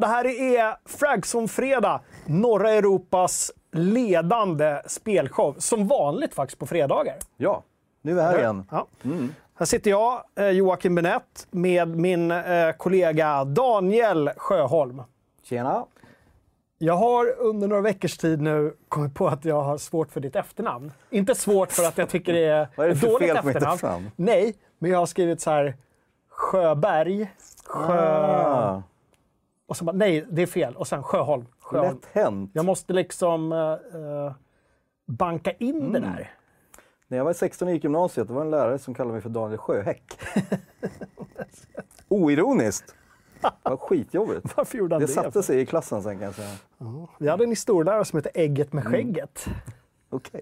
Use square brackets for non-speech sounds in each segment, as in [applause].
Välkomna! Det här är Fragson-fredag, norra Europas ledande spelshow. Som vanligt faktiskt på fredagar. Ja, nu är vi här igen. Ja. Här sitter jag, eh, Joakim Benett, med min eh, kollega Daniel Sjöholm. Tjena. Jag har under några veckors tid nu kommit på att jag har svårt för ditt efternamn. Inte svårt för att jag tycker det är [laughs] Vad är det dåligt fel efternamn. efternamn? Nej, men jag har skrivit så här Sjöberg, Sjö... Ah, Och så bara, nej, det är fel. Och sen Sjöholm. Sjöholm. lätt hänt. Jag måste liksom eh, eh, banka in Mm. det där. När jag var 16 och gick gymnasiet, det var en lärare som kallade mig för Daniel Sjöhäck. [laughs] Oironiskt. Det var skitjobbigt. Varför gjorde han Det det? satte sig i klassen sen kan jag säga. Vi hade en historielärare som hette Ägget Mm. med skägget. Okej.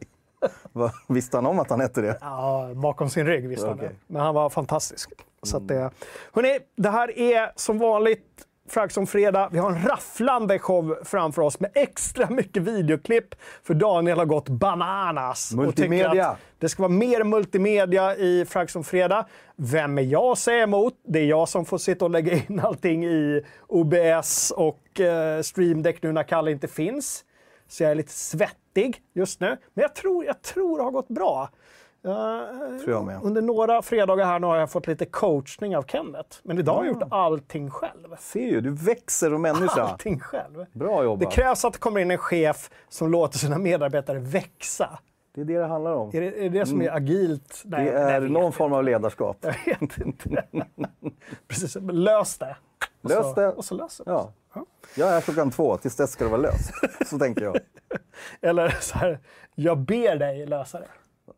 Va, Visste han om att han hette det? Ja, bakom sin rygg visste han Okej. Mm. det. Men han var fantastisk. Så att det... Hörrni, det här är som vanligt Fragson Fredag. Vi har en rafflande show framför oss med extra mycket videoklipp. För Daniel har gått bananas. Multimedia. Det ska vara mer multimedia i Fragson Fredag. Vem är jag att säga emot? Det är jag som får sitta och lägga in allting i OBS och eh, Stream Deck nu när Kalle inte finns. Så jag är lite svettig just nu. Men jag tror, jag tror det har gått bra. Med. under några fredagar här nu har jag fått lite coachning av Kenneth. Men idag har jag gjort allting själv. Ser ju, du växer som människa. Allting själv. Bra Det jobbat. krävs att det kommer in en chef som låter sina medarbetare växa. Det är det det handlar om. Är det, är det det som är agilt? Nej, Mm. Det nej, är vet någon form av ledarskap. Jag vet inte. [laughs] Precis, lös det. Och Lös så, det. Och så löser det. Ja. Jag är här klockan två, tills dess ska det vara löst. Så tänker jag. [laughs] Eller så här, jag ber dig lösa det.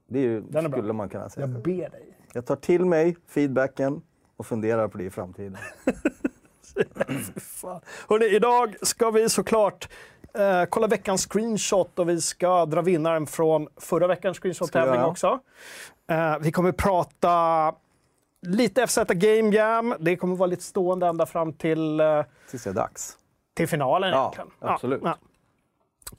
Det är ju, Den är bra. skulle man kunna säga. Jag ber dig. Jag tar till mig feedbacken och funderar på det i framtiden. [laughs] Hörrni, idag ska vi såklart eh, kolla veckans screenshot och vi ska dra vinnaren från förra veckans screenshot-tävling också. Eh, vi kommer prata lite FZ Game Jam. Det kommer vara lite stående ända fram till, eh, Tills det är dags. till finalen Ja, egentligen. absolut.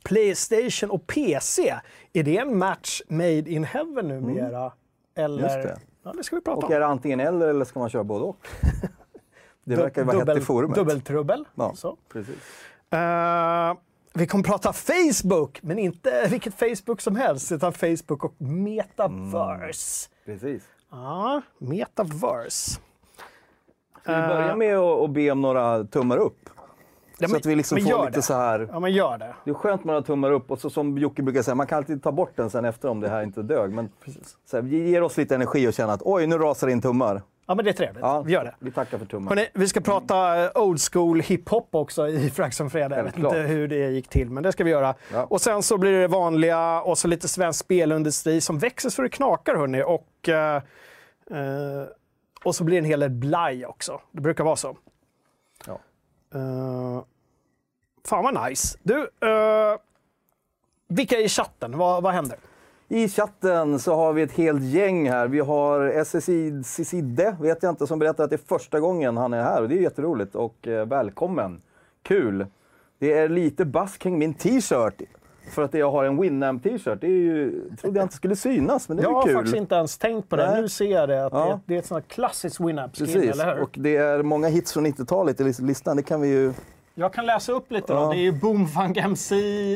Playstation och PC, är det en match made in heaven numera? Eller? Mm. Just det. Ja, det ska vi prata Och om. är det antingen eller eller ska man köra både och? [laughs] Det verkar vara hett i forumet. Dubbeltrubbel. Ja, Så. precis. Eh, vi kommer prata Facebook, men inte [laughs] vilket Facebook som helst, utan Facebook och metaverse. precis. Ja, metaverse. Ska vi börja med att att be om några tummar upp? Ja, så men- att vi liksom får lite det. så här... Ja, men gör det. Det är skönt med några tummar upp och så som Jocke brukar säga, man kan alltid ta bort den sen efter om det här inte dög. Men så här, vi ger oss lite energi och känner att oj, nu rasar in tummar. Ja, men det är trevligt. Ja, Vi gör det. Vi tackar för tummar. Hörrni, vi ska prata eh, old school hiphop också i [laughs] Fraxon Fredag. Jag vet inte hur det gick till, men det ska vi göra. Ja. Och sen så blir det vanliga och så lite svensk spelindustri som växer så det knakar, hörni. Och, eh, eh, och så blir det en hel del blaj också. Det brukar vara så. Uh, fan vad nice. Du, uh, vilka är i chatten? Vad, vad händer? I chatten så har vi ett helt gäng här. Vi har SSI Ciside, vet jag inte, som berättar att det är första gången han är här. Och det är jätteroligt och eh, välkommen. Kul! Det är lite bass kring min t-shirt. För att jag har en Winamp t-shirt. Det är ju, trodde jag inte skulle synas, men det är Jag ju har kul. faktiskt inte ens tänkt på det. Nej. Nu ser jag det. Att Ja. det, det är ett sånt klassiskt Winamp-skin, eller hur? och det är många hits från 90-talet i listan. Det kan vi ju... Jag kan läsa upp lite då. Ja. Det är Boomfunk MC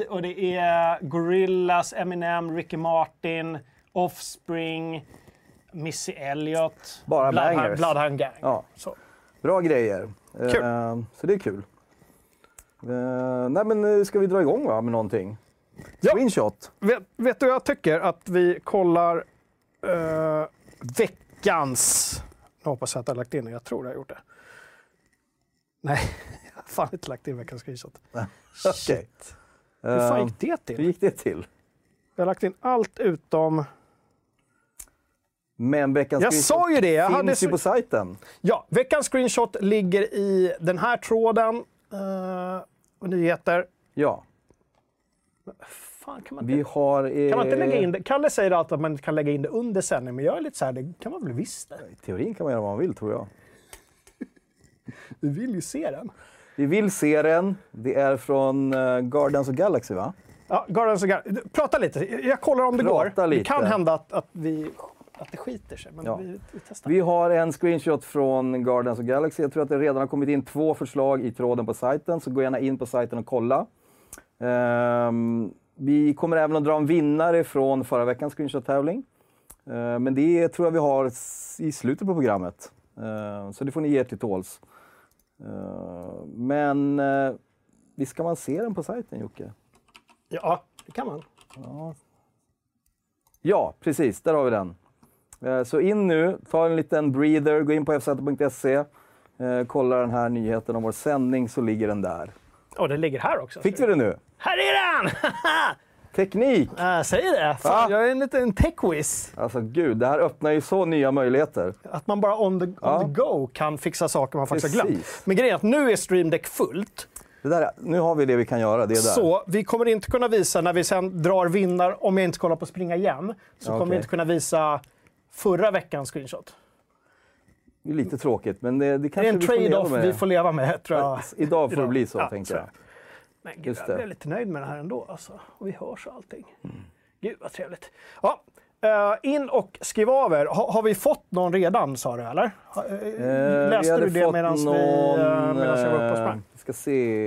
och det är Gorillaz, Eminem, Ricky Martin, Offspring, Missy Elliott. Bara Bloodhound, bangers. Bloodhound Gang. Ja. Så. Bra grejer. Kul. Eh, så det är kul. Eh, nej men eh, ska vi dra igång va, med någonting? Ja. Screenshot. Vet, vet du, jag tycker att vi kollar eh, veckans... Jag hoppas att jag har lagt in det. Jag tror jag har gjort det. Nej, [laughs] jag har fan inte lagt in veckans screenshot. [laughs] Okej. Hur fan Eh, gick det Hur till? gick det till? Jag har lagt in allt utom... Men veckans Jag screenshot sa ju det! Jag finns hade ju på sajten. Ja, veckans screenshot ligger i den här tråden. Uh, och nyheter. Ja. Fan, kan man inte, Vi har... Eh, kan man inte lägga in det? Kalle säger alltid att man kan lägga in det under sändning, men jag är lite så här, det kan man väl visst det? I teorin kan man göra vad man vill tror jag. Du vill ju se den. Vi vill se den. Det är från uh, Guardians of Galaxy va? Ja, Guardians of Gal- Prata lite. Jag kollar om det Prata går. Det lite. kan hända att, att vi att det skiter sig. Men Ja. vi, vi testar. Vi har en screenshot från Guardians of Galaxy. Jag tror att det redan har kommit in två förslag i tråden på sajten, så gå gärna in på sajten och kolla. Ehm, vi kommer även att dra en vinnare från förra veckans screenshot-tävling. Ehm, men det tror jag vi har i slutet på programmet. Ehm, så det får ni ge er till tåls. Men uh, visst ska man se den på sajten, Jocke? Ja, det kan man. Ja, precis. Där har vi den. Eh, Så in nu, ta en liten breather, gå in på fz.se, eh, kolla den här nyheten om vår sändning så ligger den där. Och det ligger här också. Fick vi det nu? Här är den! [laughs] Teknik! äh, säg det. Fan, Va? jag är en liten tech-whiz. Alltså gud, det här öppnar ju så nya möjligheter. Att man bara on the, on Ja. the go kan fixa saker man faktiskt har glömt. Men grejen är att nu är Stream Deck fullt. Det där, är- nu har vi det vi kan göra, det är där. Så vi kommer inte kunna visa när vi sen drar vinnar, om jag inte kollar på springa igen, så kommer Okej. vi inte kunna visa förra veckans screenshot. Det är lite tråkigt, men det, det Det kanske är en vi trade-off vi får leva med, tror jag. Idag får det Idag. bli så, Ja, tänker jag. Men gud, Just jag det. blev lite nöjd med det här ändå. Alltså. Och vi hörs och allting. Mm. Gud vad trevligt. Ja, eh, in och skriv av er. Ha, har vi fått någon redan, sa du? Eller? Eh, Eh, läste du det medan vi, någon, eh, medans jag var uppe och sprang? Vi ska se.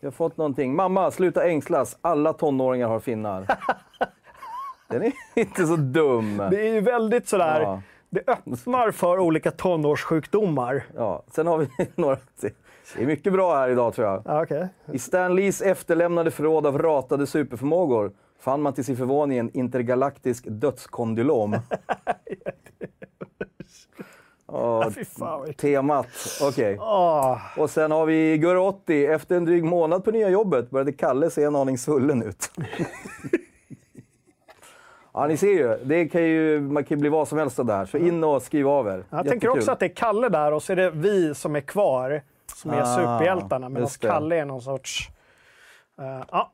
Jag har fått någonting. Mamma, sluta ängslas. Alla tonåringar har finnar. [laughs] Den är inte så dum. Det är ju väldigt sådär, Ja. Det öppnar för olika tonårssjukdomar. Ja, sen har vi [laughs] några till. Det är mycket bra här idag tror jag. Ja, okej. I Stan Lees efterlämnade förråd av ratade superförmågor fann man till sin förvåning en intergalaktisk dödskondylom. [laughs] Ja, vad- temat, okej. Åh, Och sen har vi Gurotti. Efter en dryg månad på nya jobbet började Kalle se en aning svullen ut. [laughs] ja, ni ser ju. Det kan ju. Man kan bli vad som helst det här. Så in och skriv av er. jag tänker också att det är Kalle där och så är det vi som är kvar som är Ah, superhjältarna. Just det. Kalle är någon sorts... eh, ja,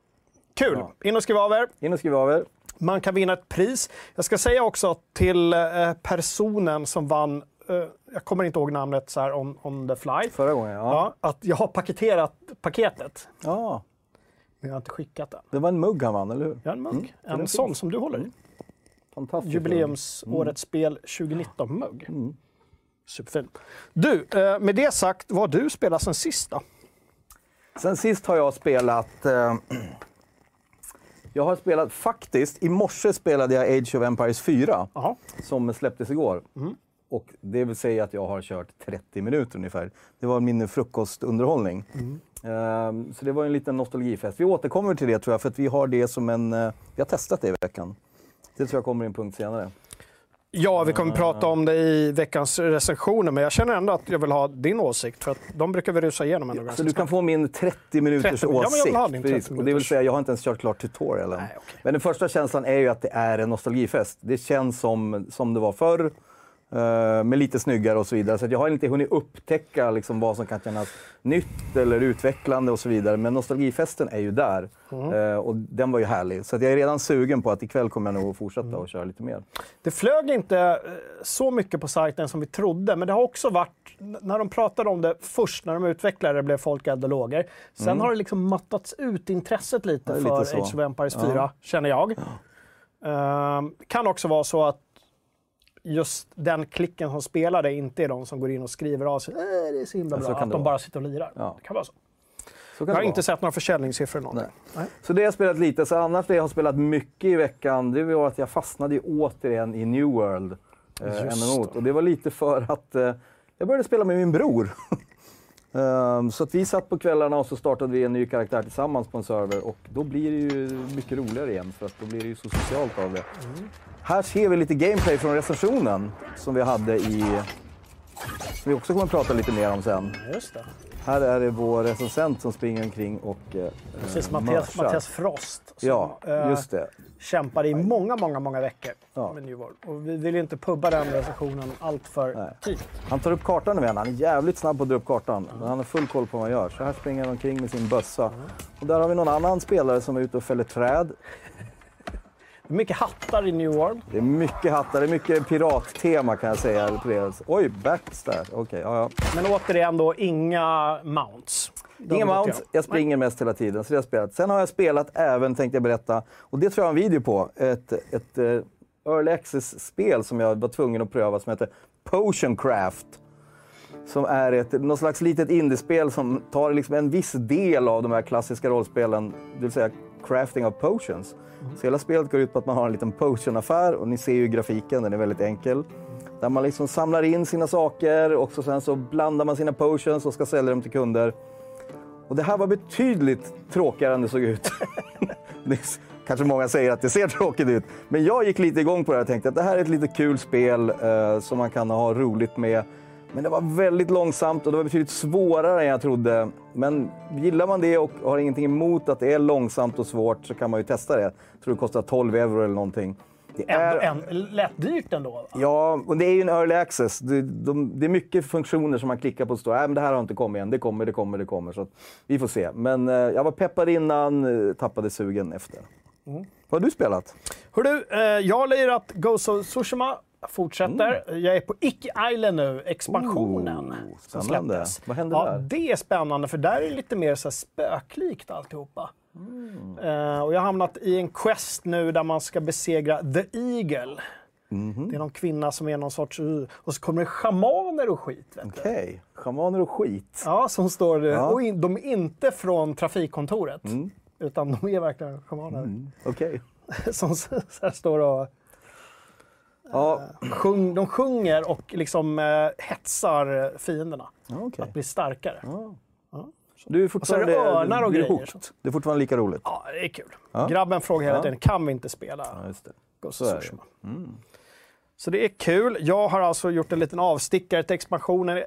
kul! Ja. In och skriv av er. In och skriv av er. Man kan vinna ett pris. Jag ska säga också till eh, personen som vann, eh, jag kommer inte ihåg namnet så här on, on the fly, Förra gången, ja. ja, att jag har paketerat paketet. ja. Men jag har inte skickat den. Det var en mugg han vann, eller hur? Har en mugg. Mm, en sån som du håller i. Fantastiskt. Jubileumsårets spel 2019-mugg. Mm. Superfin. Du, eh, med det sagt, vad har du spelat sen sist då? Sen sist har jag spelat... Eh, jag har spelat, faktiskt, i morse spelade jag Age of Empires 4. Jaha. som släpptes igår. Och det vill säga att jag har kört 30 minuter ungefär. Det var min frukostunderhållning. Ehm, så det var en liten nostalgifest. Vi återkommer till det tror jag, för vi har det som en... eh, vi har testat det i veckan. Det tror jag kommer i en punkt senare. Ja, vi kommer prata om det i veckans recensioner, men jag känner ändå att jag vill ha din åsikt, för att de brukar vi rusa igenom ändå Så ganska du kan få min 30 minuters 30 ja, men jag åsikt. vill ha din 30 Precis. Och det vill minuters. säga, jag har inte ens kört klart tutorialen. Nej, okej. Men den första känslan är ju att det är en nostalgifest. Det känns som, som det var förr. Eh, med lite snyggare och så vidare. Så jag har inte hunnit upptäcka liksom vad som kan kännas nytt eller utvecklande och så vidare. Men nostalgifesten är ju där. Mm. Eh, och den var ju härlig. Så jag är redan sugen på att ikväll kommer jag nog att fortsätta Mm. och köra lite mer. Det flög inte eh, så mycket på sajten som vi trodde, men det har också varit, när de pratade om det först, när de utvecklade det, blev folk lågor. Sen har det liksom mattats ut intresset lite Mm. Ja, är för lite så. Age of Empires Ja. 4, känner jag. Ehm, kan också vara så att just den klicken som spelar det inte är de som går in och skriver av sig. "Eh, det är så himla så bra. kan att de bara sitter och lirar. Ja. Det kan vara så. Så kan Jag har inte sett några försäljningssiffror eller någonting. Nej. Så det har jag spelat lite. Så annars det jag har spelat mycket i veckan, det var att jag fastnade ju återigen i New World. Eh, MMO. Och det var lite för att eh, jag började spela med min bror. [laughs] Ehm, så att vi satt på kvällarna och så startade vi en ny karaktär tillsammans på en server och då blir det ju mycket roligare igen för att då blir det ju så socialt av det. Här ser vi lite gameplay från recensionen som vi hade i... Som vi också kommer att prata lite mer om sen. Just det. Här är det vår recensent som springer omkring och eh, Precis, eh, Mattias. Mattias Frost. Som, Ja, eh, just det. kämpade i många, många, många veckor Ja. med New World. Och vi vill inte pubba den recensionen allt för tidigt. Han tar upp kartan nu igen. Han är jävligt snabb på att dra upp kartan. Men han har full koll på vad han gör. Så här springer han omkring med sin bössa. Och där har vi någon annan spelare som är ute och fäller träd. Mycket hattar i New World. Det är mycket hattar, det är mycket pirattema kan jag säga. Oj, backs där. Okej, ja, ja. Men återigen då, inga mounts. Det har Ingen vi gått mount, igenom. jag springer mest hela tiden. Så det har jag spelat. Sen har jag spelat även, tänkte jag berätta, och det tror jag har en video på, ett, ett, eh, Early Access-spel som jag var tvungen att pröva som heter Potion Craft. Som är ett något slags litet indiespel som tar liksom en viss del av de här klassiska rollspelen, det vill säga crafting of potions. Så hela spelet går ut på att man har en liten potionaffär och ni ser ju grafiken, den är väldigt enkel. Där man liksom samlar in sina saker och så sen så blandar man sina potions och ska sälja dem till kunder. Och det här var betydligt tråkigare än det såg ut. [laughs] kanske många säger att det ser tråkigt ut. Men jag gick lite igång på det här och tänkte att det här är ett lite kul spel eh, som man kan ha roligt med. Men det var väldigt långsamt och det var betydligt svårare än jag trodde. Men gillar man det och har ingenting emot att det är långsamt och svårt så kan man ju testa det. Jag tror det kostar 12 euro eller någonting. Det är en, lätt dyrt ändå. Va? Ja, och det är ju en early access. Det, de, det är mycket funktioner som man klickar på och står, äh, men det här har inte kommit än. Det kommer, det kommer, det kommer. Så vi får se. Men eh, jag var peppad innan, eh, tappade sugen efter. Mm. Vad har du spelat? Hör du, eh, jag har lirat Ghost of Tsushima. Fortsätter. Mm. Jag är på Icky Island nu, expansionen. Oh, som släpptes. Vad händer ja, där? Det är spännande, för där är det lite mer så här spöklikt alltihopa. Mm. Uh, och jag har hamnat i en quest nu där man ska besegra The Eagle. Mm -hmm. Det är någon kvinna som är någon sorts... Och så kommer det schamaner och skit. Okej, okay. schamaner och skit. Ja, som står... Ja. Och in, de är inte från trafikkontoret. Mm. Utan de är verkligen schamaner. Mm. Okej. Okay. [laughs] som så här står och... Ja. Sjung, de sjunger och liksom uh, hetsar fienderna okay. att bli starkare. Ja. Du är fortfarande och så är det örnar och grejer. Hooked. Det är fortfarande lika roligt? Ja, det är kul. Ja. Grabben frågar hela tiden, kan vi inte spela ja. Ghost of Tsushima? Mm. Så det är kul. Jag har alltså gjort en liten avstickare till expansionen.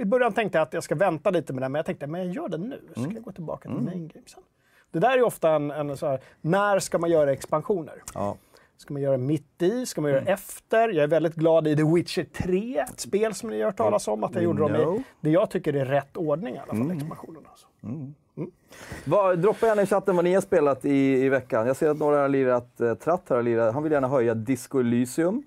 I början tänkte jag att jag ska vänta lite med det, men jag tänkte att jag gör det nu. Så ska mm. jag gå tillbaka till mm. main game sen. Det där är ofta en, en så här, när ska man göra expansioner? Ja. Ska man göra mitt i? Ska man göra mm. efter? Jag är väldigt glad i The Witcher 3, ett spel som ni har hört talas om. Att jag gjorde dem i det jag tycker är rätt ordning i alla fall, mm. expansionerna. Alltså. Mm. Mm. Droppa gärna i chatten vad ni har spelat i, i veckan. Jag ser att några har lirat, eh, Tratt har lirat, han vill gärna höja Disco Elysium.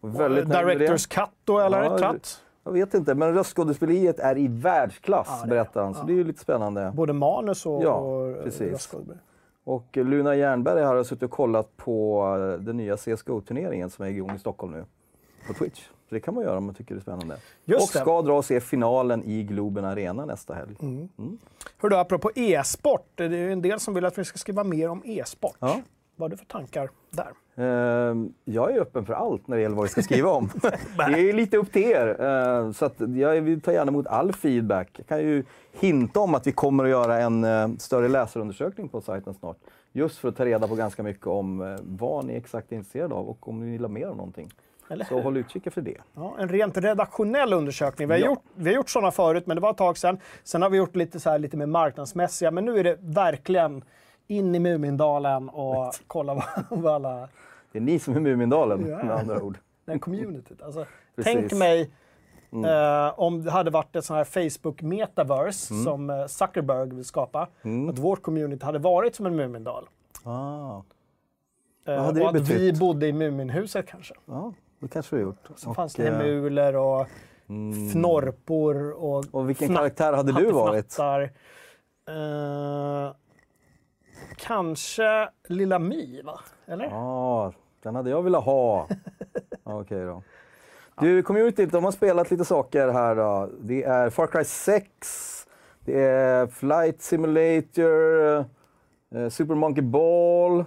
Väldigt Directors Cut då, eller? Ja, Tratt? Jag vet inte, men röstskådespeleriet är i världsklass, ja, berättar han. Så ja. det är ju lite spännande. Både manus och, ja, och röstskådespeleri. Och Luna Jernberg har suttit och kollat på eh, den nya CSGO-turneringen som är igång i Stockholm nu. På Twitch. Så det kan man göra om man tycker det är spännande. Just och ska det. dra och se finalen i Globen Arena nästa helg. Mm. Mm. Hör du, apropå e-sport. Det är en del som vill att vi ska skriva mer om e-sport. Ja. Vad har du för tankar där? Uh, jag är öppen för allt när det gäller vad vi ska skriva om. [laughs] det är lite upp till er. Uh, så jag vill ta gärna emot all feedback. Jag kan ju hinta om att vi kommer att göra en uh, större läsarundersökning på sajten snart. Just för att ta reda på ganska mycket om uh, vad ni exakt är intresserade av och om ni vill ha mer av någonting. Så håll utkik efter det. Ja, en rent redaktionell undersökning. Vi har, ja. gjort, vi har gjort sådana förut, men det var ett tag sedan. Sen har vi gjort lite, så här, lite mer marknadsmässiga, men nu är det verkligen in i Mumindalen och kolla vad, [laughs] vad alla... Det är ni som är Mumindalen ja. med andra ord. [laughs] Den communityt. Alltså, tänk mig mm. eh, om det hade varit ett sånt här Facebook-metaverse mm. som eh, Zuckerberg vill skapa. Mm. Att vårt community hade varit som en Mumindal. Ah. Eh, och att betytt? vi bodde i Muminhuset kanske. Ja, det kanske vi gjort. Så och, fanns det hemuler och mm. fnorpor och Och vilken karaktär hade du varit? Uh, Kanske Lilla Mi, va? Eller? Ja, den hade jag velat ha. [laughs] Okej okay då. Du, communityt, de har spelat lite saker här då. Det är Far Cry 6, det är Flight Simulator, eh, Super Monkey Ball,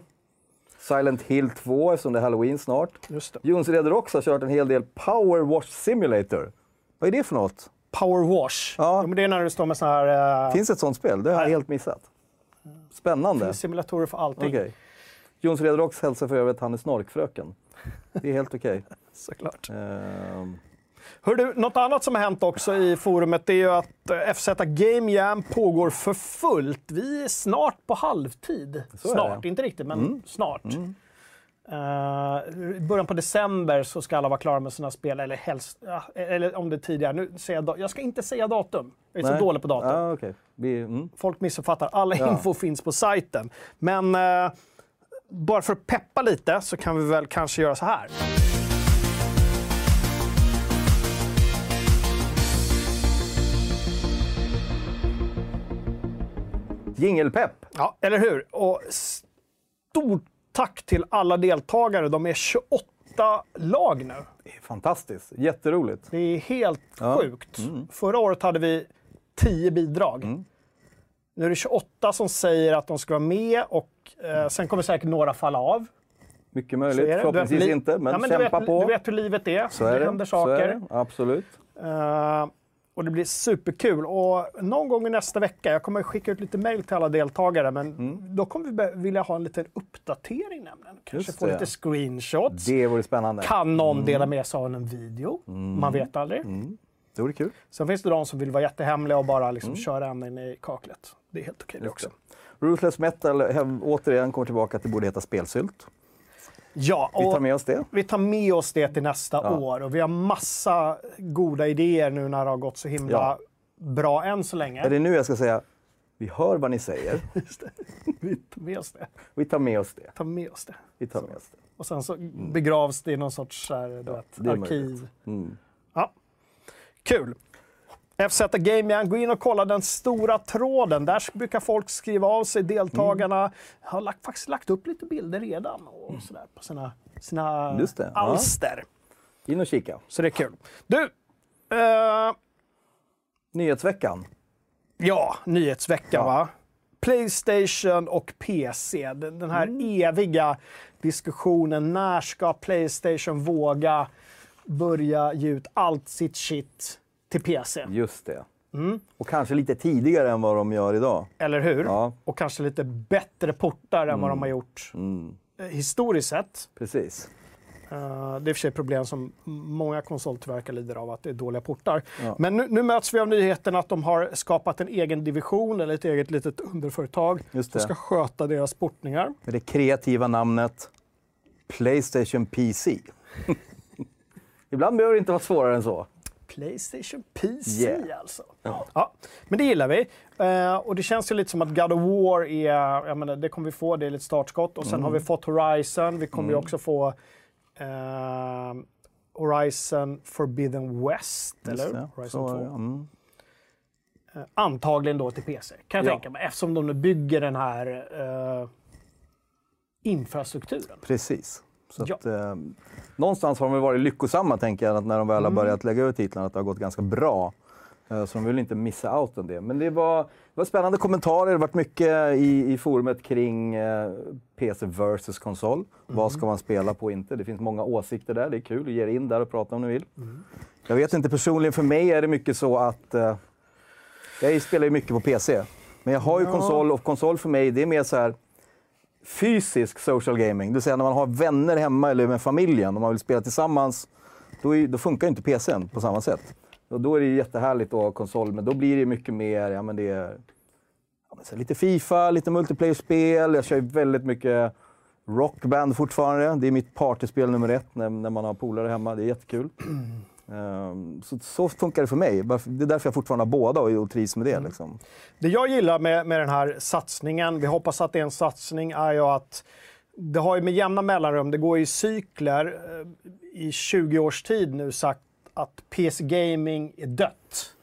Silent Hill 2 eftersom det är Halloween snart. Just det. Jons Reder också har kört en hel del Power Wash Simulator. Vad är det för något? Power Wash? Ja. Jo, det är när du står med sån här... Uh... Finns ett sånt spel? Det har jag helt missat. Spännande. Det simulatorer för allting. Okay. Jons Rederox hälsar för övrigt att han är snorkfröken. Det är helt okej. Okay. [laughs] Såklart. Uh... Hör du, något annat som har hänt också i forumet är ju att eh, FZ Game Jam pågår för fullt. Vi är snart på halvtid. Så snart, inte riktigt, men mm. snart. Mm. Uh, I början på december så ska alla vara klara med sina spel, eller helst, ja, eller om det är tidigare. Nu säger jag, jag ska inte säga datum. Jag är Nej. så dålig på datum. Ah, okay. Vi, mm. Folk missuppfattar. Alla ja. info finns på sajten. Men uh, bara för att peppa lite så kan vi väl kanske göra så här. Jingelpepp! Ja, eller hur? Och stort tack till alla deltagare. De är 28 lag nu. Det är fantastiskt. Jätteroligt. Det är helt Ja. sjukt. Förra året hade vi 10 bidrag. Mm. Nu är det 28 som säger att de ska vara med och eh, sen kommer säkert några falla av. Mycket möjligt. Förhoppningsvis vet, inte, men, ja, men kämpa du vet, på. Du vet hur livet är. så är det det. händer saker. det. Absolut. Eh, och det blir superkul. Och någon gång i nästa vecka, jag kommer skicka ut lite mail till alla deltagare, men då kommer vi vilja ha en liten uppdatering nämligen. Kanske Mm. Få lite screenshots. Det vore spännande. Kan någon dela med sig av en video? Man vet aldrig. Det vore kul. Sen finns det de som vill vara jättehemliga och bara liksom köra ända in i kaklet. Det är helt okej det också. Ruthless Metal, återigen, kommer tillbaka att det borde heta Spelsylt. Ja, Vi tar med oss det. vi tar med oss det till nästa Ja. år. Och vi har massa goda idéer nu när det har gått så himla Ja. bra än så länge. Är det nu jag ska säga, vi hör vad ni säger. [laughs] Vi tar med oss det. Vi tar med oss det. Ta med oss det. Vi tar med oss det. Och sen så begravs det i någon sorts så här, du vet, arkiv. Mm. Ja. Kul! FZ Gaming, gå in och kolla den stora tråden. Där brukar folk skriva av sig. Deltagarna Mm. har lagt, faktiskt lagt upp lite bilder redan och sådär på sina, sina det, ja. alster. In och kika. Så det är kul. Du, eh, Nyhetsveckan. ja, nyhetsveckan Ja. va? Playstation och PC. Den den här Mm. eviga diskussionen. När ska Playstation våga börja ge ut allt sitt shit till PC? Just det. Mm. Och kanske lite tidigare än vad de gör idag. Eller hur? Ja. Och kanske lite bättre portar än vad de har gjort Mm. eh, historiskt sett. Precis. Eh, det är i och för sig problem som många konsoltillverkare lider av, att det är dåliga portar. Ja. Men nu, nu möts vi av nyheten att de har skapat en egen division, eller ett eget litet underföretag, som ska sköta deras portningar. Med det kreativa namnet Playstation PC. [laughs] Ibland behöver det inte vara svårare än så. Playstation PC Yeah. alltså. Ja. Ja, men det gillar vi. Eh, och det känns ju lite som att God of War är, jag menar, det kommer vi få, det är lite startskott. Och sen Mm. har vi fått Horizon, vi kommer ju också få eh, Horizon Forbidden West, Just eller? det. Horizon Så, 2. mm. Eh, antagligen då till PC, kan jag Ja. tänka mig. Eftersom de nu bygger den här eh, infrastrukturen. Precis. Så Ja. att, eh, någonstans har de väl varit lyckosamma, tänker jag, att när de väl Mm. har börjat lägga ut titlarna, att det har gått ganska bra. Eh, så de vill inte missa out om det. Men det var, det var spännande kommentarer. Det har varit mycket i, i forumet kring eh, PC versus konsol. Vad ska man spela på och inte? Det finns många åsikter där. Det är kul. Ge er in där och prata om ni vill. Jag vet inte, personligen för mig är det mycket så att eh, jag spelar ju mycket på PC. Men jag har ju Ja. konsol och konsol för mig, det är mer så här fysisk social gaming. Det vill säga när man har vänner hemma eller med familjen och man vill spela tillsammans. Då, är, då funkar ju inte PCn på samma sätt. Och då är det ju jättehärligt att ha konsol, men då blir det mycket mer, ja men det är ja, men så lite Fifa, lite multiplayer-spel. Jag kör ju väldigt mycket Rockband fortfarande. Det är mitt partyspel nummer ett när, när man har polare hemma. Det är jättekul. Ehm, så, så funkar det för mig. Det är därför jag fortfarande har båda och, och trivs med det. Liksom. Det jag gillar med, med den här satsningen, vi hoppas att det är en satsning, är ju att det har ju med jämna mellanrum, det går i cykler, eh, i 20 års tid nu sagt att PC-gaming är dött.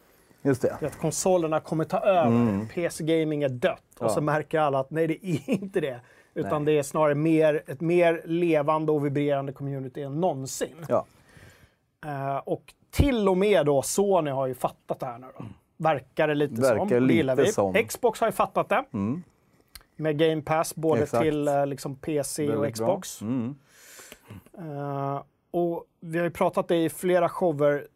Just det. Att konsolerna kommer ta över. PC-gaming är dött. Och Ja. så märker alla att nej, det är [laughs] inte det. Utan Nej. det är snarare mer, ett mer levande och vibrerande community än någonsin. Ja. Eh, och till och med då Sony har ju fattat det här nu då. Verkar det lite Verkar som. Lite vi. som. Xbox har ju fattat det. Mm. Med Game Pass både Exakt. till eh, liksom PC och Väldigt bra. Xbox. Mm. Eh, och vi har ju pratat det i flera shower,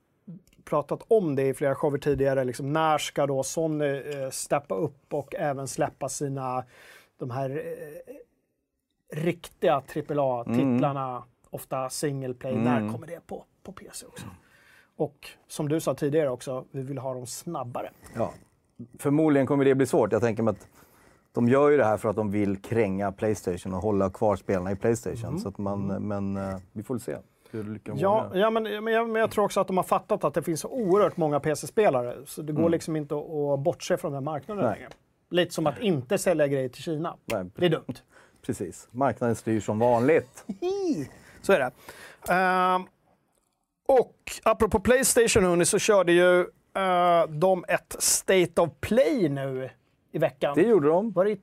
pratat om det i flera shower tidigare. Liksom, när ska då Sony uh, steppa upp och även släppa sina de här eh, riktiga AAA-titlarna, ofta single play. När kommer det på, på PC också? Och som du sa tidigare också, vi vill ha dem snabbare. Ja. Förmodligen kommer det bli svårt. Jag tänker mig att de gör ju det här för att de vill kränga Playstation och hålla kvar spelarna i Playstation. Så att man, Men eh, vi får väl se Ja, ja men, men, jag, men jag tror också att de har fattat att det finns oerhört många PC-spelare. Så det går liksom inte att, bortse från den marknaden Nej. längre. Lite som att inte sälja grejer till Kina. Nej, Det är dumt. [laughs] Precis. Marknaden styr som vanligt. Så är det. Ehm, och apropå Playstation hörni, så körde ju eh, de ett State of Play nu i veckan. Det gjorde de. Var det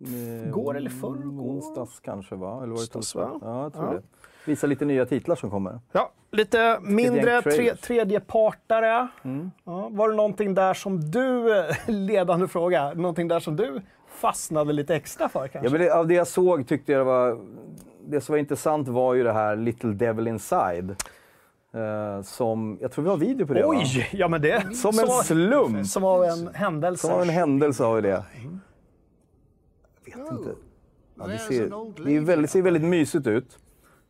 Eh, Går eller förrgår? Onsdags kanske va? Eller var det Onsdags, va? Ja, jag tror Ja. det. Visa lite nya titlar som kommer. Ja, lite mindre tre, tredjepartare. Mm. Ja, var det någonting där som du, [laughs] ledande fråga, någonting där som du fastnade lite extra för kanske? Ja, men det, av det jag såg tyckte jag det var... Det som var intressant var ju det här Little Devil Inside. Eh, som, jag tror vi har video på det va? Oj! Ja, men det... Som en slump. Som av en händelse. Som av en händelse har vi det. Jag vet inte. Ja, det ser, det är väldigt, ser väldigt mysigt ut.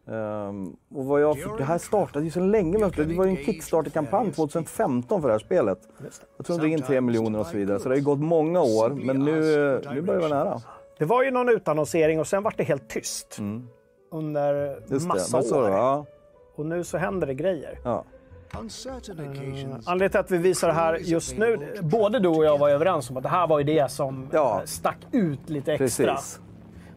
Ehm, och vad jag, det här startade ju så länge. Det var ju en Kickstarter-kampanj 2015 för det här spelet. Jag tror de drog in 3 miljoner och så vidare. Så det har ju gått många år, men nu, nu börjar vi vara nära. Det var ju någon utannonsering och sen var det helt tyst. Under Mm. Just massa det. År. Ja, Och nu så händer det grejer. ja. Occasions, Anledningen till att vi visar det här just nu, både du och jag var överens om att det här var ju det som Ja. eh, stack ut lite extra. Precis.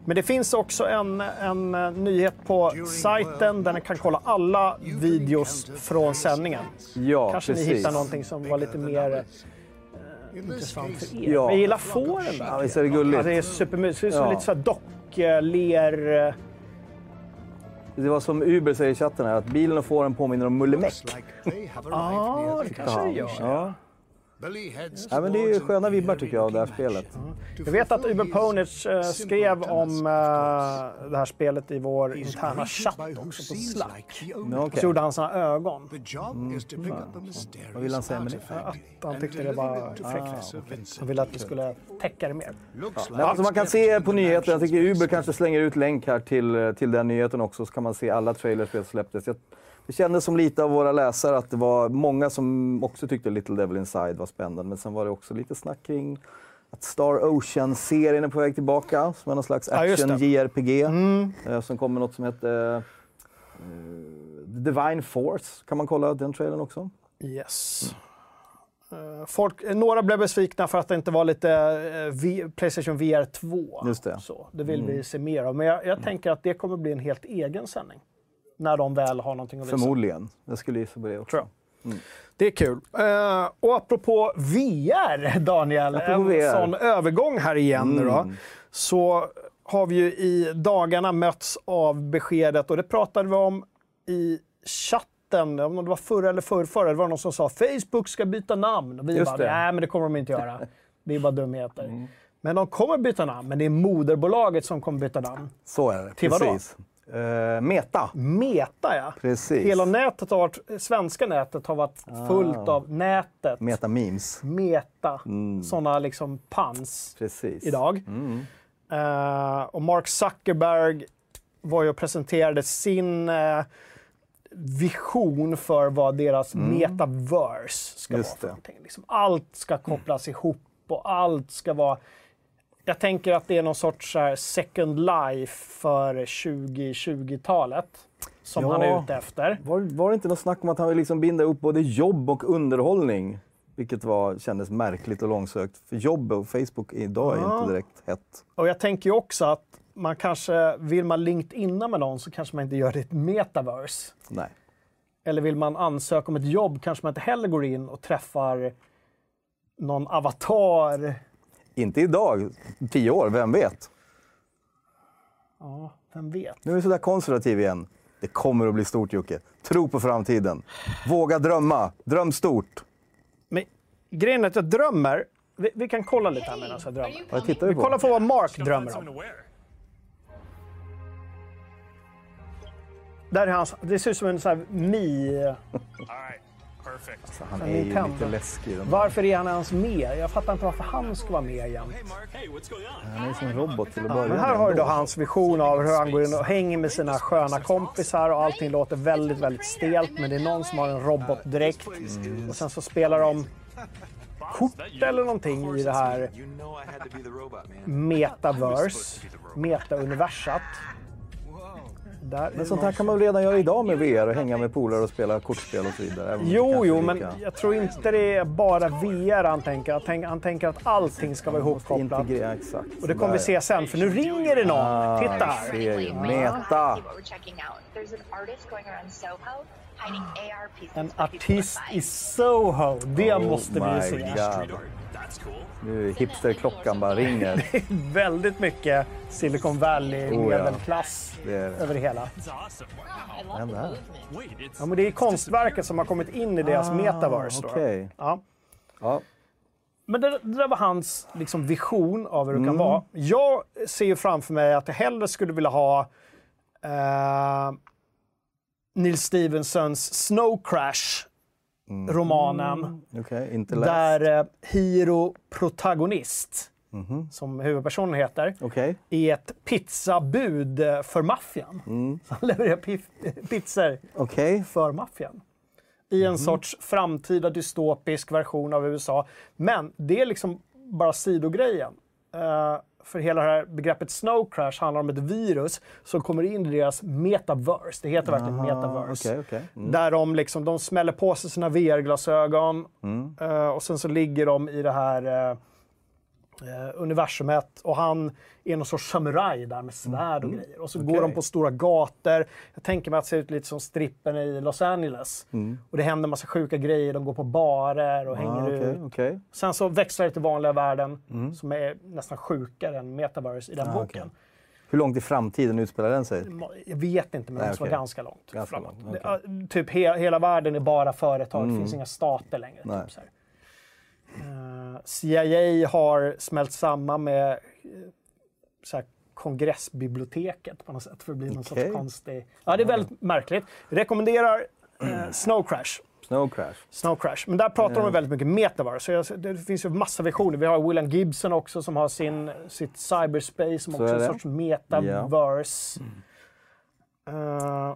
Men det finns också en, en eh, nyhet på sajten där ni kan kolla alla videos från sändningen. Ja, Kanske precis. ni hittar någonting som var lite mer eh, intressant för er. Ja. Jag gillar fåren Ja, där. visst är det gulligt? Alltså, det är supermysigt. Det som Ja. lite så här dockler... Det var som Uber säger i chatten här, att bilen och fåren påminner om Mulle Meck. like they have Ja, det kanske det gör. Ja. Ja, men det är ju sköna vibbar tycker jag av det här spelet. Jag vet att Uber Ponich eh, skrev om eh, det här spelet i vår interna chatt också på Slack. Ja, okej. Så gjorde han såna ögon. A mysterious Vad vill han säga med det? Att han tyckte det var fräckt. Professor Vincent. Han ville att vi skulle täcka det mer. Looks Men alltså man kan se på nyheten, jag tycker Uber kanske slänger ut länk här till, till den nyheten också, så kan man se alla trailers som släpptes. Jag, det kändes som lite av våra läsare att det var många som också tyckte Little Devil Inside var spännande, men sen var det också lite snack kring att Star Ocean-serien är på väg tillbaka, som är någon slags Ja, just det. action-JRPG. Eh, Som kommer något som heter eh, Divine Force, kan man kolla den trailern också? Yes. Eh, Folk, några blev besvikna för att det inte var lite v, Playstation VR 2. Just det. Mm. Så, det vill vi se mer av. Men jag, jag tänker att det kommer bli en helt egen sändning. När de väl har någonting att visa. Förmodligen. Jag skulle gissa på det också. Tror jag. Det är kul. Eh, och apropå VR, Daniel, Apropå en VR. sån övergång här igen nu då. Mm. Så har vi ju i dagarna mötts av beskedet, och det pratade vi om i chatten, om det var förra eller förrförra, det var någon som sa Facebook ska byta namn. Och vi Just bara, det. nej men det kommer de inte göra. [laughs] Det är bara dumheter. Mm. Men de kommer byta namn, men det är moderbolaget som kommer byta namn. Så är det. Till vadå? Eh, Meta. Meta ja. Precis. Hela nätet har varit, svenska nätet har varit fullt av nätet. Meta Memes. meta, sådana liksom pans Precis. idag. Eh, och Mark Zuckerberg var ju och presenterade sin eh, vision för vad deras metaverse ska Just vara. För det. Liksom allt ska kopplas ihop och allt ska vara... Jag tänker att det är någon sorts här, second life för 2020-talet som Ja. han är ute efter. Var, var det inte något snack om att han vill liksom binda upp både jobb och underhållning? Vilket var, kändes märkligt och långsökt. För jobb och Facebook idag är Ja. inte direkt hett. Och jag tänker ju också att man kanske, vill man LinkedIna med någon så kanske man inte gör det i ett metaverse. Nej. Eller vill man ansöka om ett jobb kanske man inte heller går in och träffar någon avatar. Inte idag. Tio år, vem vet? Ja, vem vet? Nu är vi sådär konservativ igen. Det kommer att bli stort Jocke. Tro på framtiden. Våga drömma. Dröm stort. Men grejen är att jag drömmer. Vi, vi kan kolla lite här medan jag drömmer. Vad tittar vi Vi på? kollar på vad Mark drömmer om. Där är hans, det ser ut som en sån här Mi. Perfect. Han är ju lite läskig. Den. Varför är han ens med? Jag fattar inte varför han ska vara med igen. Han är som en robot till att börja Men här har du då hans vision av hur han går in och hänger med sina sköna kompisar och allting låter väldigt, väldigt stelt. Men det är någon som har en robotdräkt och sen så spelar de kort eller någonting i det här You know Där är Men sånt här kan man redan göra idag med VR och hänga med polare och spela kortspel och så vidare. Jo, jo, men lika- jag tror inte det är bara VR han tänker. Han tänker, han tänker att allting ska vara ihopkopplat. integrera, exakt. Och det kommer vi se sen, för nu ringer det någon. Ah, Titta här! ju. Meta. En artist i Soho. Det måste vi Oh my se. God. Nu hipsterklockan bara ringer. [laughs] Väldigt mycket Silicon Oh, ja. Valley-medelklass Det är det. över det hela. It's Ja, men det är konstverket som har kommit in i deras metaverse. Ah, Okej. Ja. Ja. Men det, det där var hans liksom, vision av hur det Mm. kan vara. Jag ser ju framför mig att jag hellre skulle vilja ha eh, Neil Stephensons Snow Crash-romanen. Okej, inte läst. Där eh, Hiro protagonist, Mhm. som huvudpersonen heter, Okej. är ett pizzabud för maffian. Mm. [laughs] Han levererar pizzor Okej. för maffian. I en sorts framtida dystopisk version av USA. Men det är liksom bara sidogrejen. Eh, för hela det här begreppet snow crash handlar om ett virus som kommer in i deras metaverse. Det heter verkligen metaverse. Okej, okej. Mm. Där de, liksom, de smäller på sig sina VR-glasögon Mm. eh, och sen så ligger de i det här eh, universumet och han är någon sorts samuraj där med svärd och grejer. Och så går Mm. Okej. de på stora gator. Jag tänker mig att det ser ut lite som strippen i Los Angeles. Och det händer massa sjuka grejer. De går på barer och hänger Ah, ut. Okej. Sen så växlar det till vanliga världen som är nästan sjukare än metaverse i den Ah, boken. Hur långt i framtiden utspelar den sig? Jag vet inte, men det Nej, måste vara okej. ganska långt Ganska framåt. långt, Typ he, hela världen är bara företag, det Mm. finns inga stater längre. Typ, så här. Eh, CIA har smält samman med eh, så här, kongressbiblioteket på något sätt för att bli någon Okej. sorts konstig... Ja, det är väldigt märkligt. Rekommenderar eh, Snow Crash. Snow Crash. Snow Crash. Men där pratar Eh. de väldigt mycket metaverse. Så jag, det finns ju massa visioner. Vi har William Gibson också som har sin, sitt cyberspace som Så också är en sorts metaverse. Eh,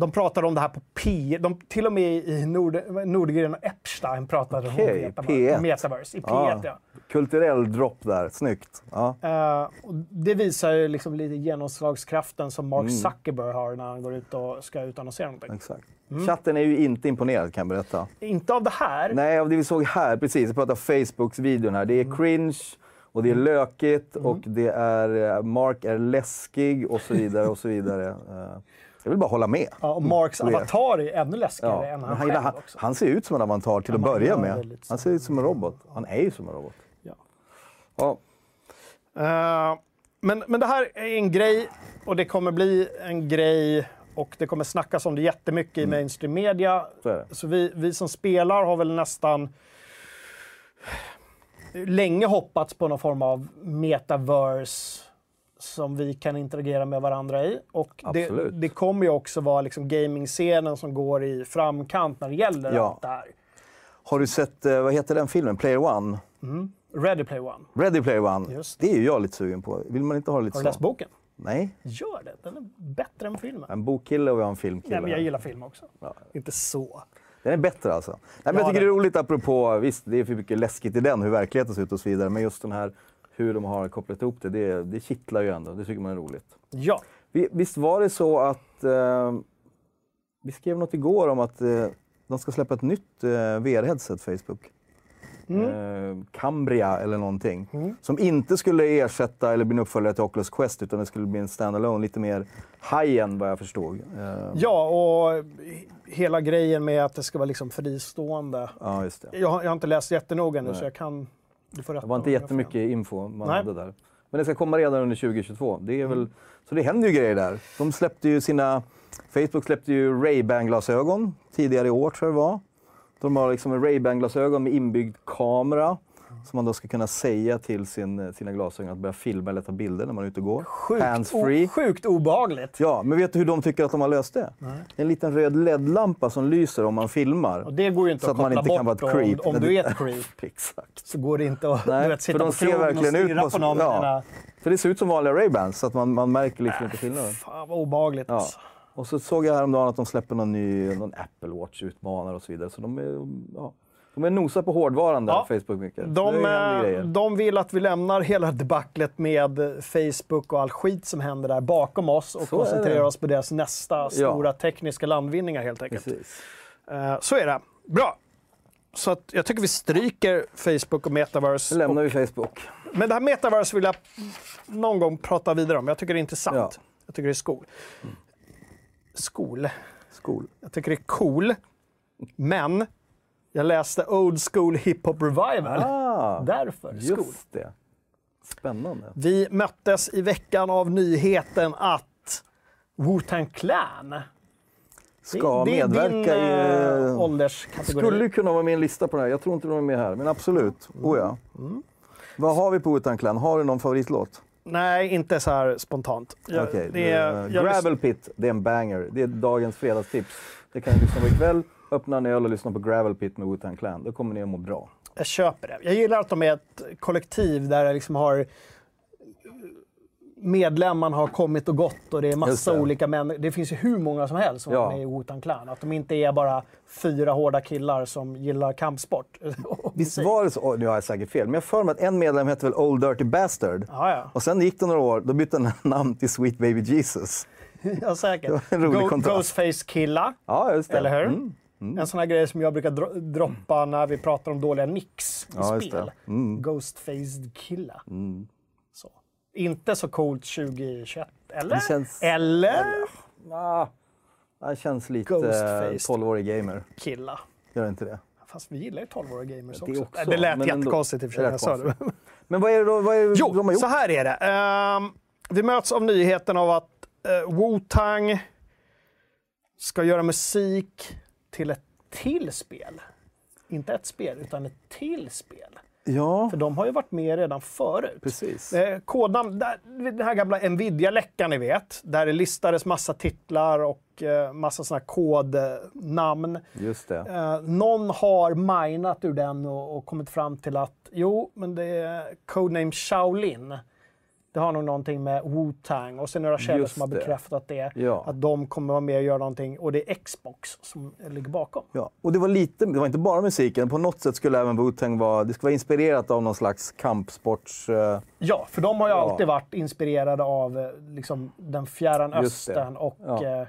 de pratade om det här på P. De, till och med i Nord, Nordgren och Epstein pratade Okej, om metaverse, P1. metaverse. I P1, Ja. ja. Kulturell dropp där. Snyggt. Ja. Eh, och det visar ju liksom lite genomslagskraften som Mm. Mark Zuckerberg har när han går ut och ska utannonsera någonting. Exakt. Mm. Chatten är ju inte imponerad kan jag berätta. Inte av det här. Nej, av det vi såg här, precis. Jag pratar Facebooks videon här. Det är Mm. cringe och det är lökigt och det är eh, Mark är läskig och så vidare och så vidare. [laughs] Jag vill bara hålla med. Ja, och Marks Mm. avatar är ännu läskigare Ja. än han han, själv han, också. han ser ut som en avatar till att man börja med. Han ser ut som en robot. Han är ju som en robot. Ja. Ja. Eh, men, men det här är en grej och det kommer bli en grej och det kommer snackas om det jättemycket i mainstream media. Så. Så vi, vi som spelar har väl nästan länge hoppats på någon form av metaverse som vi kan interagera med varandra i. Och det, det kommer ju också vara liksom gaming-scenen som går i framkant när det gäller Ja. allt det här. Har du sett, eh, vad heter den filmen? Player One? Ready Play One. Ready Player One. Just det är ju jag lite sugen på. Vill man inte ha det lite Har så? du läst boken? Nej, Gör det. Den är bättre än filmen. en bokkille och jag är en filmkille. Nej, men jag gillar film också. Ja. Inte så. Den är bättre alltså. Nej, men jag Ja, tycker den- det är roligt apropå, visst det är för mycket läskigt i den, hur verkligheten ser ut och så vidare. Men just den här hur de har kopplat ihop det, det, det kittlar ju ändå. Det tycker man är roligt. Ja. Vi, visst var det så att eh, vi skrev något igår om att eh, de ska släppa ett nytt eh, VR-headset, Facebook. Eh, Cambria eller någonting. Som inte skulle ersätta eller bli en uppföljare till Oculus Quest utan det skulle bli en standalone, lite mer high-end vad jag förstod. Eh, ja, och hela grejen med att det ska vara liksom fristående. ja, just det. Jag, har- jag har inte läst jättenoga nu Nej. så jag kan... Det var inte jättemycket info man Nej. hade där. Men det ska komma redan under 2022. Det är Mm. väl, så det händer ju grejer där. De släppte ju sina... Facebook släppte ju Ray-Ban-glasögon tidigare i år tror jag det var. De har liksom en Ray-Ban-glasögon med inbyggd kamera. Som man då ska kunna säga till sin, sina glasögon att börja filma eller ta bilder när man är ute och går. Sjukt, Hands-free. o, sjukt obehagligt. Ja, men vet du hur de tycker att de har löst det? En liten röd LED-lampa som lyser om man filmar. Och det går ju inte Så att att man inte kan vara ett creep. om, om du är ett [laughs] creep. Exakt. Så går det inte att Nej, vet, sitta för de på ser krogen och verkligen ut på- på någon ja. dina... För det ser ut som vanliga Ray-Bans så att man, man märker liksom inte skillnaden. Fan vad obehagligt Ja. Och så såg jag häromdagen att de släpper någon ny någon Apple Watch utmanare och så vidare. Så de är, ja, de är nosar på hårdvaran där, Ja. Facebook mycket. De, eh, de vill att vi lämnar hela debaclet med Facebook och all skit som händer där bakom oss och Så koncentrerar oss på deras nästa stora tekniska landvinningar helt enkelt. Precis. Eh, Så är det. Bra. Så att jag tycker vi stryker Facebook och metaverse. Nu lämnar vi Facebook. Men det här metaverse vill jag någon gång prata vidare om. Jag tycker det är intressant. Ja. Jag tycker det är skol. Skol. Skol. Jag tycker det är cool. Men Jag läste Old School Hip Hop Revival. Ah, Därför. School. just det. Spännande. Vi möttes i veckan av nyheten att Wu-Tang Clan Ska det är medverka din, i... eh, ålderskategori. Skulle kunna vara med i en lista på det här. Jag tror inte de är med här, men absolut. Oh ja. Mm. Vad har vi på Wu-Tang Clan? Har du någon favoritlåt? Nej, inte så här spontant. Jag, Okej, det är, eh, jag Gravel Pit, det är en banger. Det är dagens fredagstips. Det kan ni lyssna på ikväll. Öppna en öl och lyssna på Gravel Pit med Wu-Tang Clan. Då kommer ni att må bra. Jag köper det. Jag gillar att de är ett kollektiv där det liksom har medlemmarna har kommit och gått och det är massa det. olika människor. Det finns ju hur många som helst som Ja. är med i Wu-Tang Clan. Att de inte är bara fyra hårda killar som gillar kampsport. [laughs] Visst var det så? Nu har jag säkert fel, men jag för mig att en medlem hette väl Old Dirty Bastard. Ja, ja. Och sen gick det några år, då bytte han [laughs] namn till Sweet Baby Jesus. [laughs] ja, säkert. Ghostface-killa. Ja. Eller hur? Mm. En sån här grej som jag brukar dro- droppa när vi pratar om dåliga nicks i Ja, spel. Mm. Ghostfaced killa. Så. Inte så coolt 2021, eller? Känns- Eller? Ah, det känns lite Ghostface. 12-årig gamer. Killa. Gör inte det? Fast vi gillar ju 12-åriga gamers Det också. också, det lät men jättekonstigt i och för sig är när jag rätt sa det. Men vad är det då vad är det Jo, de har gjort? så här är det. Ehm, vi möts av nyheten av att uh, Wu-Tang ska göra musik till ett till spel. Inte ett spel, utan ett till spel. Ja, För de har ju varit med redan förut. precis. Eh, kodnamn, där, den här gamla Nvidia-läckan ni vet, där det listades massa titlar och eh, massa här kodnamn. Just det. Eh, någon har minat ur den och, och kommit fram till att jo, men det är codename Shaolin. Det har nog någonting med Wu-Tang och sen några källor som har bekräftat det. Ja. Att de kommer vara med och göra någonting och det är Xbox som ligger bakom. Ja, och det var lite, det var inte bara musiken. På något sätt skulle även Wu-Tang vara, det skulle vara inspirerat av någon slags kampsports... eh, Ja, för de har ju Ja. alltid varit inspirerade av eh, liksom, den fjärran Just det. östern och Ja. eh,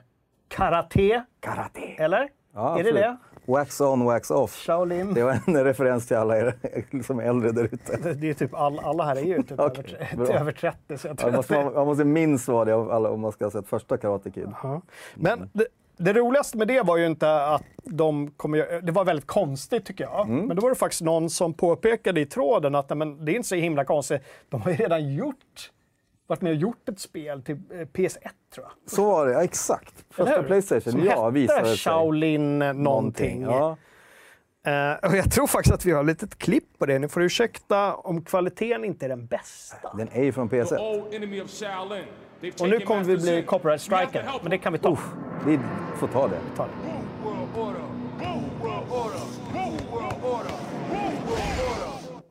karate. Karate. Eller? Ja, är det det? Wax on, wax off. Shaolin. Det var en [laughs] referens till alla er [laughs] som är äldre där ute. Det, är typ all, alla här är ju typ [laughs] Okej, över, över 30. Så jag Ja, man, måste, man måste minst vara det alla om man ska ha sett första Karate Kid. Ja. Men det, det roligaste med det var ju inte att de kommer göra- Det var väldigt konstigt tycker jag. Mm. Men då var det faktiskt någon som påpekade i tråden att nej, men det är inte så himla konstigt. De har ju redan gjort, varit med och gjort ett spel till eh, PS1 tror jag. Så var det, ja, exakt. Första? Playstation, Som ja, visade sig. Shaolin någonting. Ja. Eh, och jag tror faktiskt att vi har ett litet klipp på det. Ni får ursäkta om kvaliteten inte är den bästa. Den är ju från PS1. old enemy of Shaolin. They've Och nu kommer vi bli copyright help men det kan vi ta. Vi får ta det. Ta det.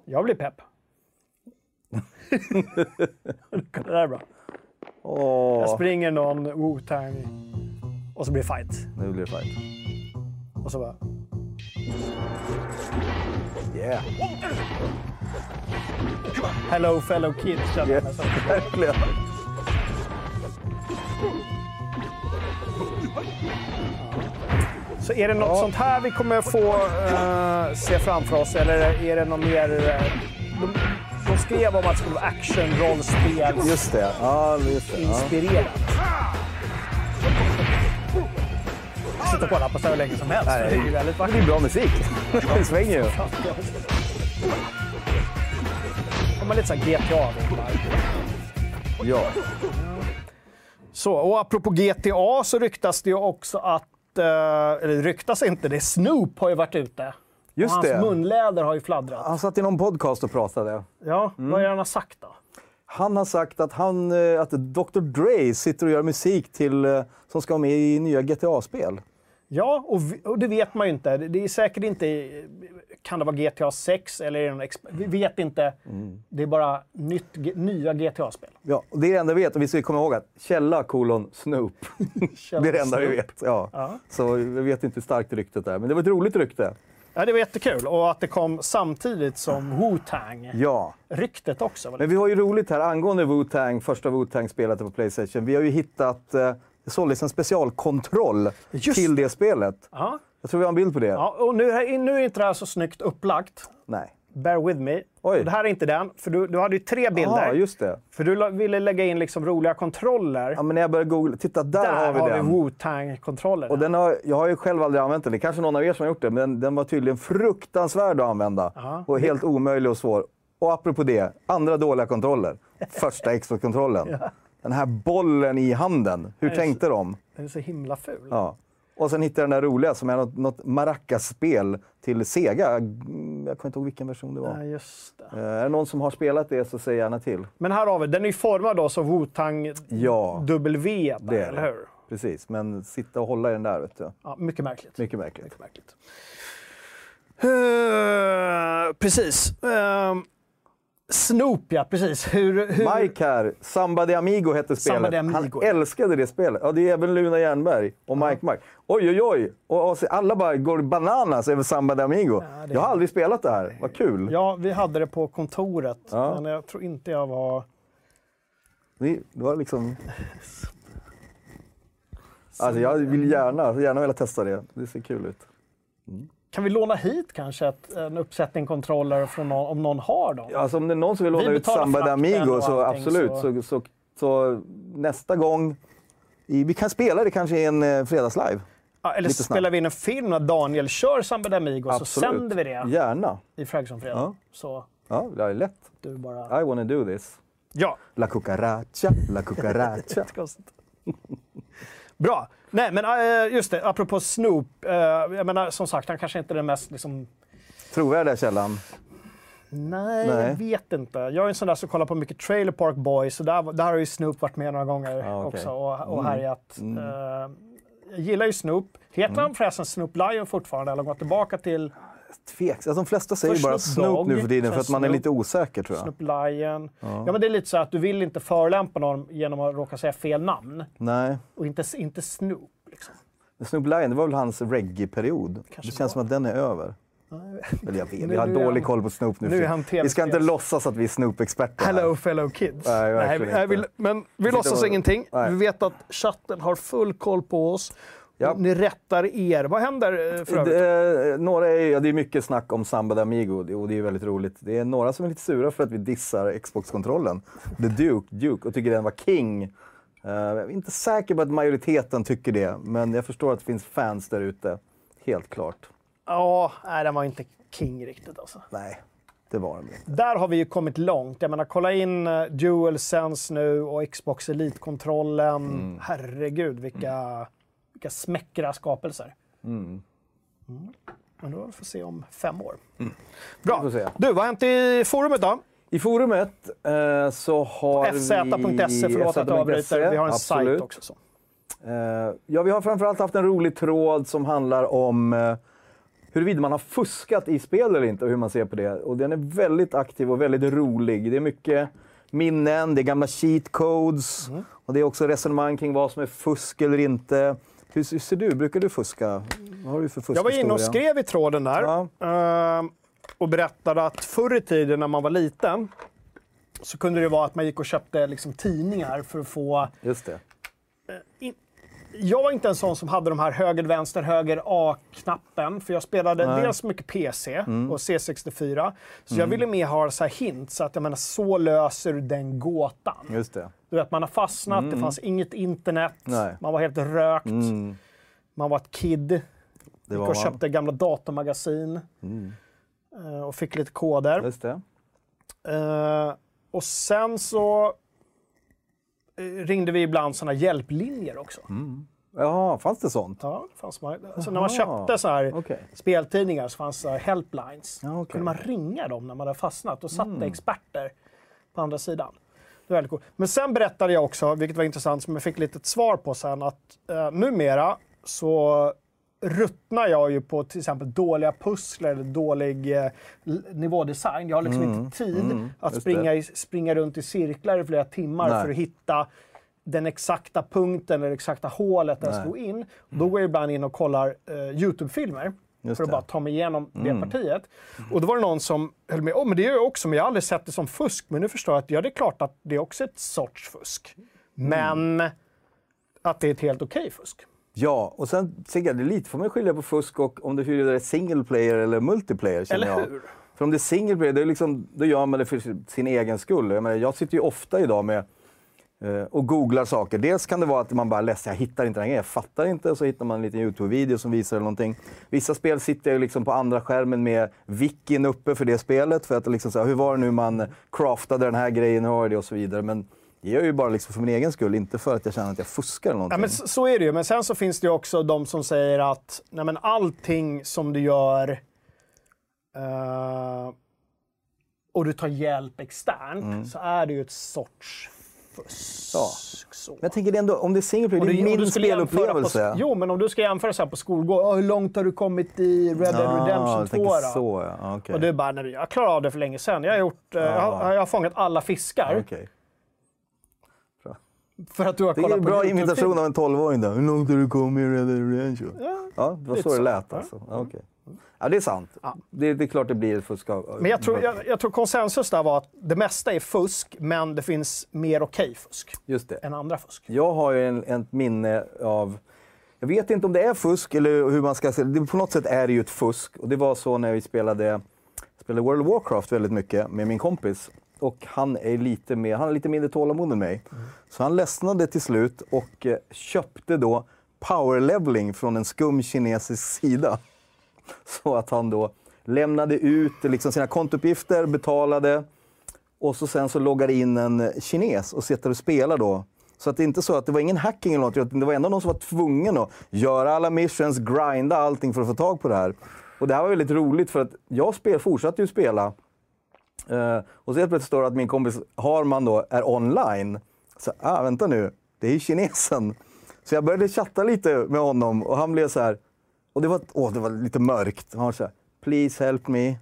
Jag blir pepp. [laughs] det där är bra. Åh, Jag springer någon Wu-Tang och så blir det fight. nu blir det fight. Och så bara... Yeah. Hello fellow kids. känner jag som. Verkligen. Så är det något sånt här vi kommer få eh, se framför oss eller är det något mer... eh, skrev om att det skulle vara action, rollspel, Just det. Ja, just det. Ja. inspirerat. Sitta och kolla på så här hur länge som helst. Nej, det är väldigt Det vackert. blir bra musik. Det svänger ju. De har lite så här GTA-vibbar. Ja. Så, och apropå GTA så ryktas det ju också att, eh, eller ryktas inte, det är Snoop har ju varit ute. Just hans det. munläder har ju fladdrat. Han satt i någon podcast och pratade. Ja, Mm. vad är det han har sagt då? Han har sagt att, han, eh, att Dr Dre sitter och gör musik till, eh, som ska vara med i nya GTA-spel. Ja, och, vi- och det vet man ju inte. Det- är säkert inte... Kan det vara GTA 6 eller är det Vi vet inte. Mm. Det är bara nytt, nya GTA-spel. Ja, och det är det enda vi vet. Och vi ska komma ihåg att källa kolon Snoop. [laughs] det är det enda vi vet. Ja. Ja. Så vi vet inte hur starkt ryktet är. Men det var ett roligt rykte. Ja, det var jättekul. Och att det kom samtidigt som Wu-Tang. Ja. Ryktet också. Men vi har ju roligt här angående Wu-Tang, första Wu-Tang-spelet på Playstation. Vi har ju hittat, eh, det såldes en specialkontroll Just till det spelet. Ja. Jag tror vi har en bild på det. Ja, och nu, är- nu är inte det här så snyggt upplagt. Nej. Bear with me. Oj. Det här är inte den, för du, du hade ju tre bilder. Ja, just det. För du la- ville lägga in liksom roliga kontroller. Ja, men när jag började googla, titta där, Där har vi den. Wu-Tang-kontrollerna. Och den har, jag har ju själv aldrig använt den, det är kanske någon av er som har gjort det, men den, den var tydligen fruktansvärd att använda. Ja. Och helt omöjlig och svår. Och apropå det, andra dåliga kontroller. Första Xbox-kontrollen. [laughs] Den här bollen i handen, hur tänkte de? Den är så himla ful. Ja. Och sen hittade jag den där roliga som är något, något Maracas-spel till Sega. Jag kommer inte ihåg vilken version det var. Ja, just det. Eh, Är det någon som har spelat det så säg gärna till. Men här har vi, den är ju formad då som Wu-Tang Ja, W, där, det är eller hur? Precis, men sitta och hålla i den där vet du. Ja, mycket märkligt. Mycket märkligt. Mycket märkligt. Eh, precis. Uh, Snoop, ja. Precis. Hur, hur... Mike här, Samba de Amigo hette spelet. Samba de Amigo, Han ja. älskade det spelet. Ja, det är även Luna Jernberg och Mike Mike. Oj, oj, oj! Och, och alla bara går bananas över Samba de Amigo. Ja, det- Jag har aldrig spelat det här. Vad kul! Ja, vi hade det på kontoret, Ja. men jag tror inte jag var... Det, var liksom... Alltså, jag vill gärna, gärna vilja testa det. Det ser kul ut. Kan vi låna hit kanske ett, en uppsättning kontroller från någon, om någon har dem? Alltså, om det är någon som vill Vi låna ut betalar Samba de Amigo så allting, absolut. så- Så... Så, så, nästa gång, i, vi kan spela det kanske i en eh, fredagslive. Ja, eller lite spelar vi in en film när Daniel kör Samba de Amigo, så sänder vi det Gärna. i Fragsson-fredag. Ja. Så Ja, det är lätt. du bara... I wanna do this. Ja, La cucaracha, la cucaracha. [laughs] Bra. Nej, men äh, just det, apropå Snoop. Äh, jag menar, som sagt, han kanske inte är den mest liksom... Trovärdiga källan. Nej, Nej. jag vet inte. Jag är en sån där som kollar på mycket Trailer Park Boys, och där, där har ju Snoop varit med några gånger Ja, okej. också och, och Mm. härjat. Mm. Eh, jag gillar ju Snoop. Heter han förresten Snoop Lion fortfarande, eller har gått tillbaka till Tveks. Alltså, de flesta säger Först bara Snoop nu för tiden för att man är lite osäker tror jag. Snoop Lion? Ja. men det är lite så att du vill inte förolämpa någon genom att råka säga fel namn. Nej. Och inte, inte Snoop. Liksom. Men Snoop Lion, det var väl hans reggae-period. Kanske Det känns som att den är över. Eller jag vet, [laughs] vi har dålig han- koll på Snoop nu. nu är han vi ska inte låtsas att vi är Snoop-experter. Hello fellow kids. Nej, nej, vi, inte. men vi låtsas ingenting. Nej. Vi vet att chatten har full koll på oss. Ja. Ni rättar er. Vad händer eh, för övrigt? Det, några är, ja, det är mycket snack om Samba de Amigo och det är väldigt roligt. Det är några som är lite sura för att vi dissar Xbox-kontrollen. The Duke, Duke och tycker den var king. Eh, jag är inte säker på att majoriteten tycker det, men jag förstår att det finns fans där ute. Helt klart. Ja, nej, den var inte king riktigt alltså. Nej, det var den inte. Där har vi ju kommit långt. Jag menar, kolla in uh, DualSense nu och Xbox Elite-kontrollen. Mm. Herregud, vilka, vilka smäckra skapelser. Mm. Mm. Men då får vi se om fem år. Vi Bra. får se. Du, vad har hänt i forumet då? I forumet eh, så har fz.se, vi... förlåt att jag avbryter. Vi har en absolut. sajt också. Så. Eh, ja, vi har framförallt haft en rolig tråd som handlar om eh, huruvida man har fuskat i spel eller inte och hur man ser på det. Och den är väldigt aktiv och väldigt rolig. Det är mycket minnen, det är gamla cheat codes Mm. och det är också resonemang kring vad som är fusk eller inte. Hur, ser du? Brukar du fuska? Vad har du för Jag var inne och skrev i tråden där Ja. ehm, och berättade att förr i tiden när man var liten så kunde det vara att man gick och köpte liksom, tidningar för att få Just det. in... Jag var inte en sån som hade de här höger, vänster, höger A-knappen. För jag spelade Nej. dels mycket PC och C64. Så jag ville mer ha så här hint, så att jag menar, så löser du den gåtan. Just det. Du vet, man har fastnat, det fanns inget internet, Nej. man var helt rökt, Mm, man var ett kid. det Gick och köpte gamla datamagasin eh, och fick lite koder. Just det. Eh, och sen så ringde vi ibland såna hjälplinjer också. Jaha, fanns det sånt? Ja, det fanns man. Alltså när man köpte så här okej. speltidningar så fanns det helplines. Ja. Mm. kunde man ringa dem när man hade fastnat. Då satt det experter på andra sidan. Det var väldigt coolt. Men sen berättade jag också, vilket var intressant, som jag fick lite svar på sen, att eh, numera så ruttnar jag ju på till exempel dåliga pussler eller dålig eh, nivådesign. Jag har liksom inte tid att Mm. just springa, i, springa runt i cirklar i flera timmar Nej. för att hitta den exakta punkten eller exakta hålet jag ska gå in. Då går jag ibland in och kollar eh, Youtube-filmer för att det. bara ta mig igenom det partiet. Och då var det någon som höll med. Oh, men det gör jag också, men jag har aldrig sett det som fusk. Men nu förstår jag att ja, det är klart att det är också ett sorts fusk. Men att det är ett helt okej fusk. Ja, och sen tänker jag, det lite får man skilja på fusk och om det huruvida det är single player eller multiplayer. Eller jag. hur? För om det är single player, det är liksom, då gör man det för sin egen skull. Jag, menar, jag sitter ju ofta idag med eh, och googlar saker. Dels kan det vara att man bara läser, jag hittar inte den här grejen, jag fattar inte, så hittar man en liten YouTube-video som visar eller någonting. Vissa spel sitter jag liksom på andra skärmen med wikin uppe för det spelet, för att liksom säga hur var det nu man craftade den här grejen, hur var det och så vidare. Men det gör jag ju bara liksom för min egen skull, inte för att jag känner att jag fuskar eller någonting. Ja, men så så är det ju. Men sen så finns det ju också de som säger att nej, men allting som du gör eh, och du tar hjälp externt så är det ju ett sorts fusk. Ja. Så. Men jag tänker det ändå, om det är single player, det är min spelupplevelse. På, jo, men om du ska jämföra så här på skolgården. "Åh, hur långt har du kommit i Red Dead Ah, Redemption jag 2 tänker då? så, ja. Ah, okej. Och du är bara, nej, jag klarar av det för länge sedan. Jag har, gjort, eh, jag har, jag har fångat alla fiskar. Ah, okej. För att du har Det är kollat en på bra imitation av en 12-åring där. Hur långt har du kommit i Red Dead Redemption? Ja, det var så det lät Ja. alltså. Ja, okej. Ja, det är sant. Det, det är klart det blir fusk. Men jag tror, jag, jag tror konsensus där var att det mesta är fusk, men det finns mer okej fusk Just det. än andra fusk. Jag har ju en, ett minne av... Jag vet inte om det är fusk eller hur man ska säga det. På något sätt är det ju ett fusk. Och det var så när vi spelade, spelade World of Warcraft väldigt mycket med min kompis. Och han är lite, mer, han är lite mindre tålamod än mig. Så han ledsnade till slut och eh, köpte då power-leveling från en skum kinesisk sida. [laughs] Så att han då lämnade ut liksom sina kontouppgifter, betalade och så sen så loggade in en kines och sitter och spelar då. Så att det är inte så att det var ingen hacking eller något, utan det var ändå någon som var tvungen att göra alla missions, grinda allting för att få tag på det här. Och det här var väldigt roligt för att jag spel, fortsatte ju spela. Eh, och så helt plötsligt står det att min kompis Harman då är online. Så, ah, vänta nu, det är ju kinesen. Så jag började chatta lite med honom och han blev så här, och det var, åh, det var lite mörkt. Han var så här, please help me,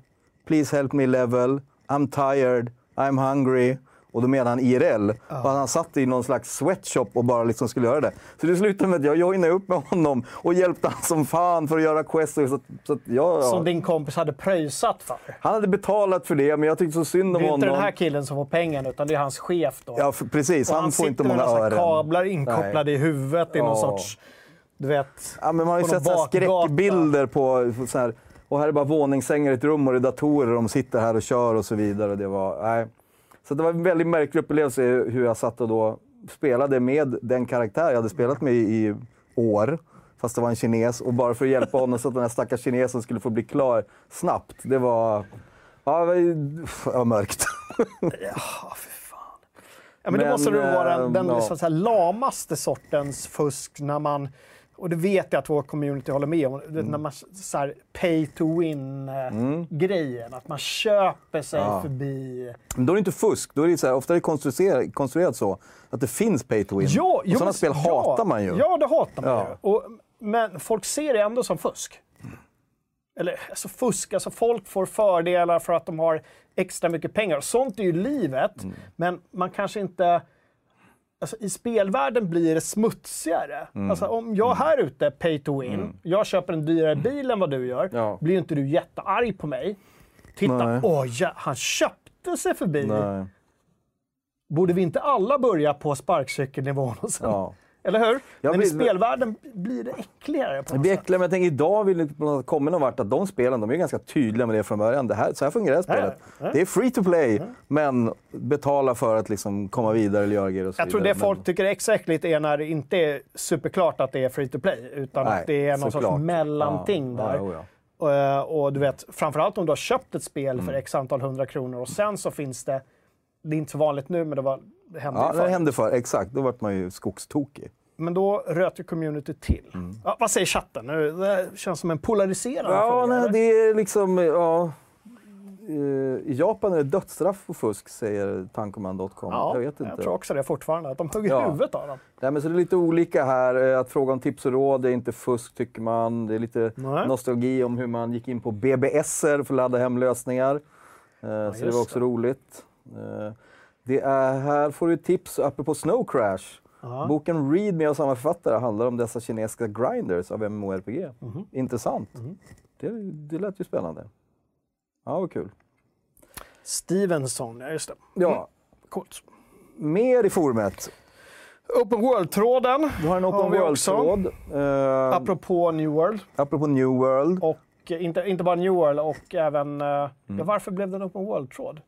please help me level, I'm tired, I'm hungry. Och då menar han IRL. Och han satt i någon slags sweatshop och bara liksom skulle göra det. Så det slutade med att jag joinade upp med honom och hjälpte honom som fan för att göra quest. Så att, så att jag, Som din kompis hade pröjsat för. Han hade betalat för det, men jag tyckte så synd om Det är honom. inte den här killen som får pengarna, utan det är hans chef då. Ja, precis. Och Han, får inte sitter många med några ören. kablar inkopplade i huvudet i någon Ja. sorts... Du vet... Ja, men man har ju sett så skräckbilder på... så här, och här är bara våningssängar i ett rum och det är datorer de sitter här och kör och så vidare. Det var, nej. Så det var en väldigt märklig upplevelse hur jag satt och då spelade med den karaktär jag hade spelat med i år. Fast det var en kines och bara för att hjälpa honom så att den här stackars kinesen skulle få bli klar snabbt. Det var... Ja, det var, det var mörkt. Ja, men, det Men, måste nog vara den, den eh, så att säga, lamaste sortens fusk när man, och det vet jag att vår community håller med om, Mm. när man så här, pay to win-grejen. Att man köper sig förbi. Men då är det inte fusk. Då är det så här, ofta är det konstruerat, konstruerat så att det finns pay to win. Ja, och sådana spel ja, hatar man ju. Ja, det hatar man Ja. ju. Och, men folk ser det ändå som fusk. Eller alltså fusk, alltså folk får fördelar för att de har extra mycket pengar. Sånt är ju livet, Mm. men man kanske inte... Alltså, I spelvärlden blir det smutsigare. Mm. Alltså, om jag här ute, pay to win, jag köper en dyrare bil än vad du gör, Ja. blir inte du jättearg på mig. Titta, Nej. åh, ja, han köpte sig förbi. Nej. Borde vi inte alla börja på sparkcykelnivån? Och sen, Ja. Eller hur? Ja, men i men- spelvärlden blir det äckligare på Det blir äckligt, men jag tänker idag vill det komma någon vart att de spelen, de är ganska tydliga med det från början. Det här, så här fungerar spelet. Det är free to play, men betala för att liksom komma vidare eller göra grejer och så Jag tror det folk tycker är extra äckligt är när det inte är superklart att det är free to play, utan Nej, att det är någon såklart. sorts mellanting Ja, där. ja, jo, ja. Och, eh, och du vet, framförallt om du har köpt ett spel Mm. för x antal hundra kronor och sen så finns det, det är inte så vanligt nu, men det, var, det hände Ja, det förr. hände för Exakt, då vart man ju skogstokig. Men då röt ju community till. Mm. Ja, vad säger chatten? Nu, Det känns som en polariserande Ja, fråga. nej, det är liksom... Ja, eh, I Japan är det dödsstraff på fusk, säger tankoman.com. Ja, jag vet inte. jag tror också det fortfarande, att de hugger Ja. huvudet av dem. Nej, men så det är lite olika här. Eh, Att fråga om tips och råd är inte fusk, tycker man. Det är lite Nej. nostalgi om hur man gick in på BBSer för att ladda hem lösningar. Eh, så det var också det. roligt. Det är, här får du tips apropå Snow Crash. Boken Read med av samma författare handlar om dessa kinesiska grinders av MMORPG. Mhm. Intressant. Det, det lät ju spännande. Ja, vad kul. Stevenson, ja just det. Ja, Coolt. mer i forumet. Open World-tråden Du har en Open. World-tråd. Eh, apropå New World. apropå New World. Och eh, inte, inte bara New World och även... eh, Mm. Ja, varför blev det en Open World-tråd?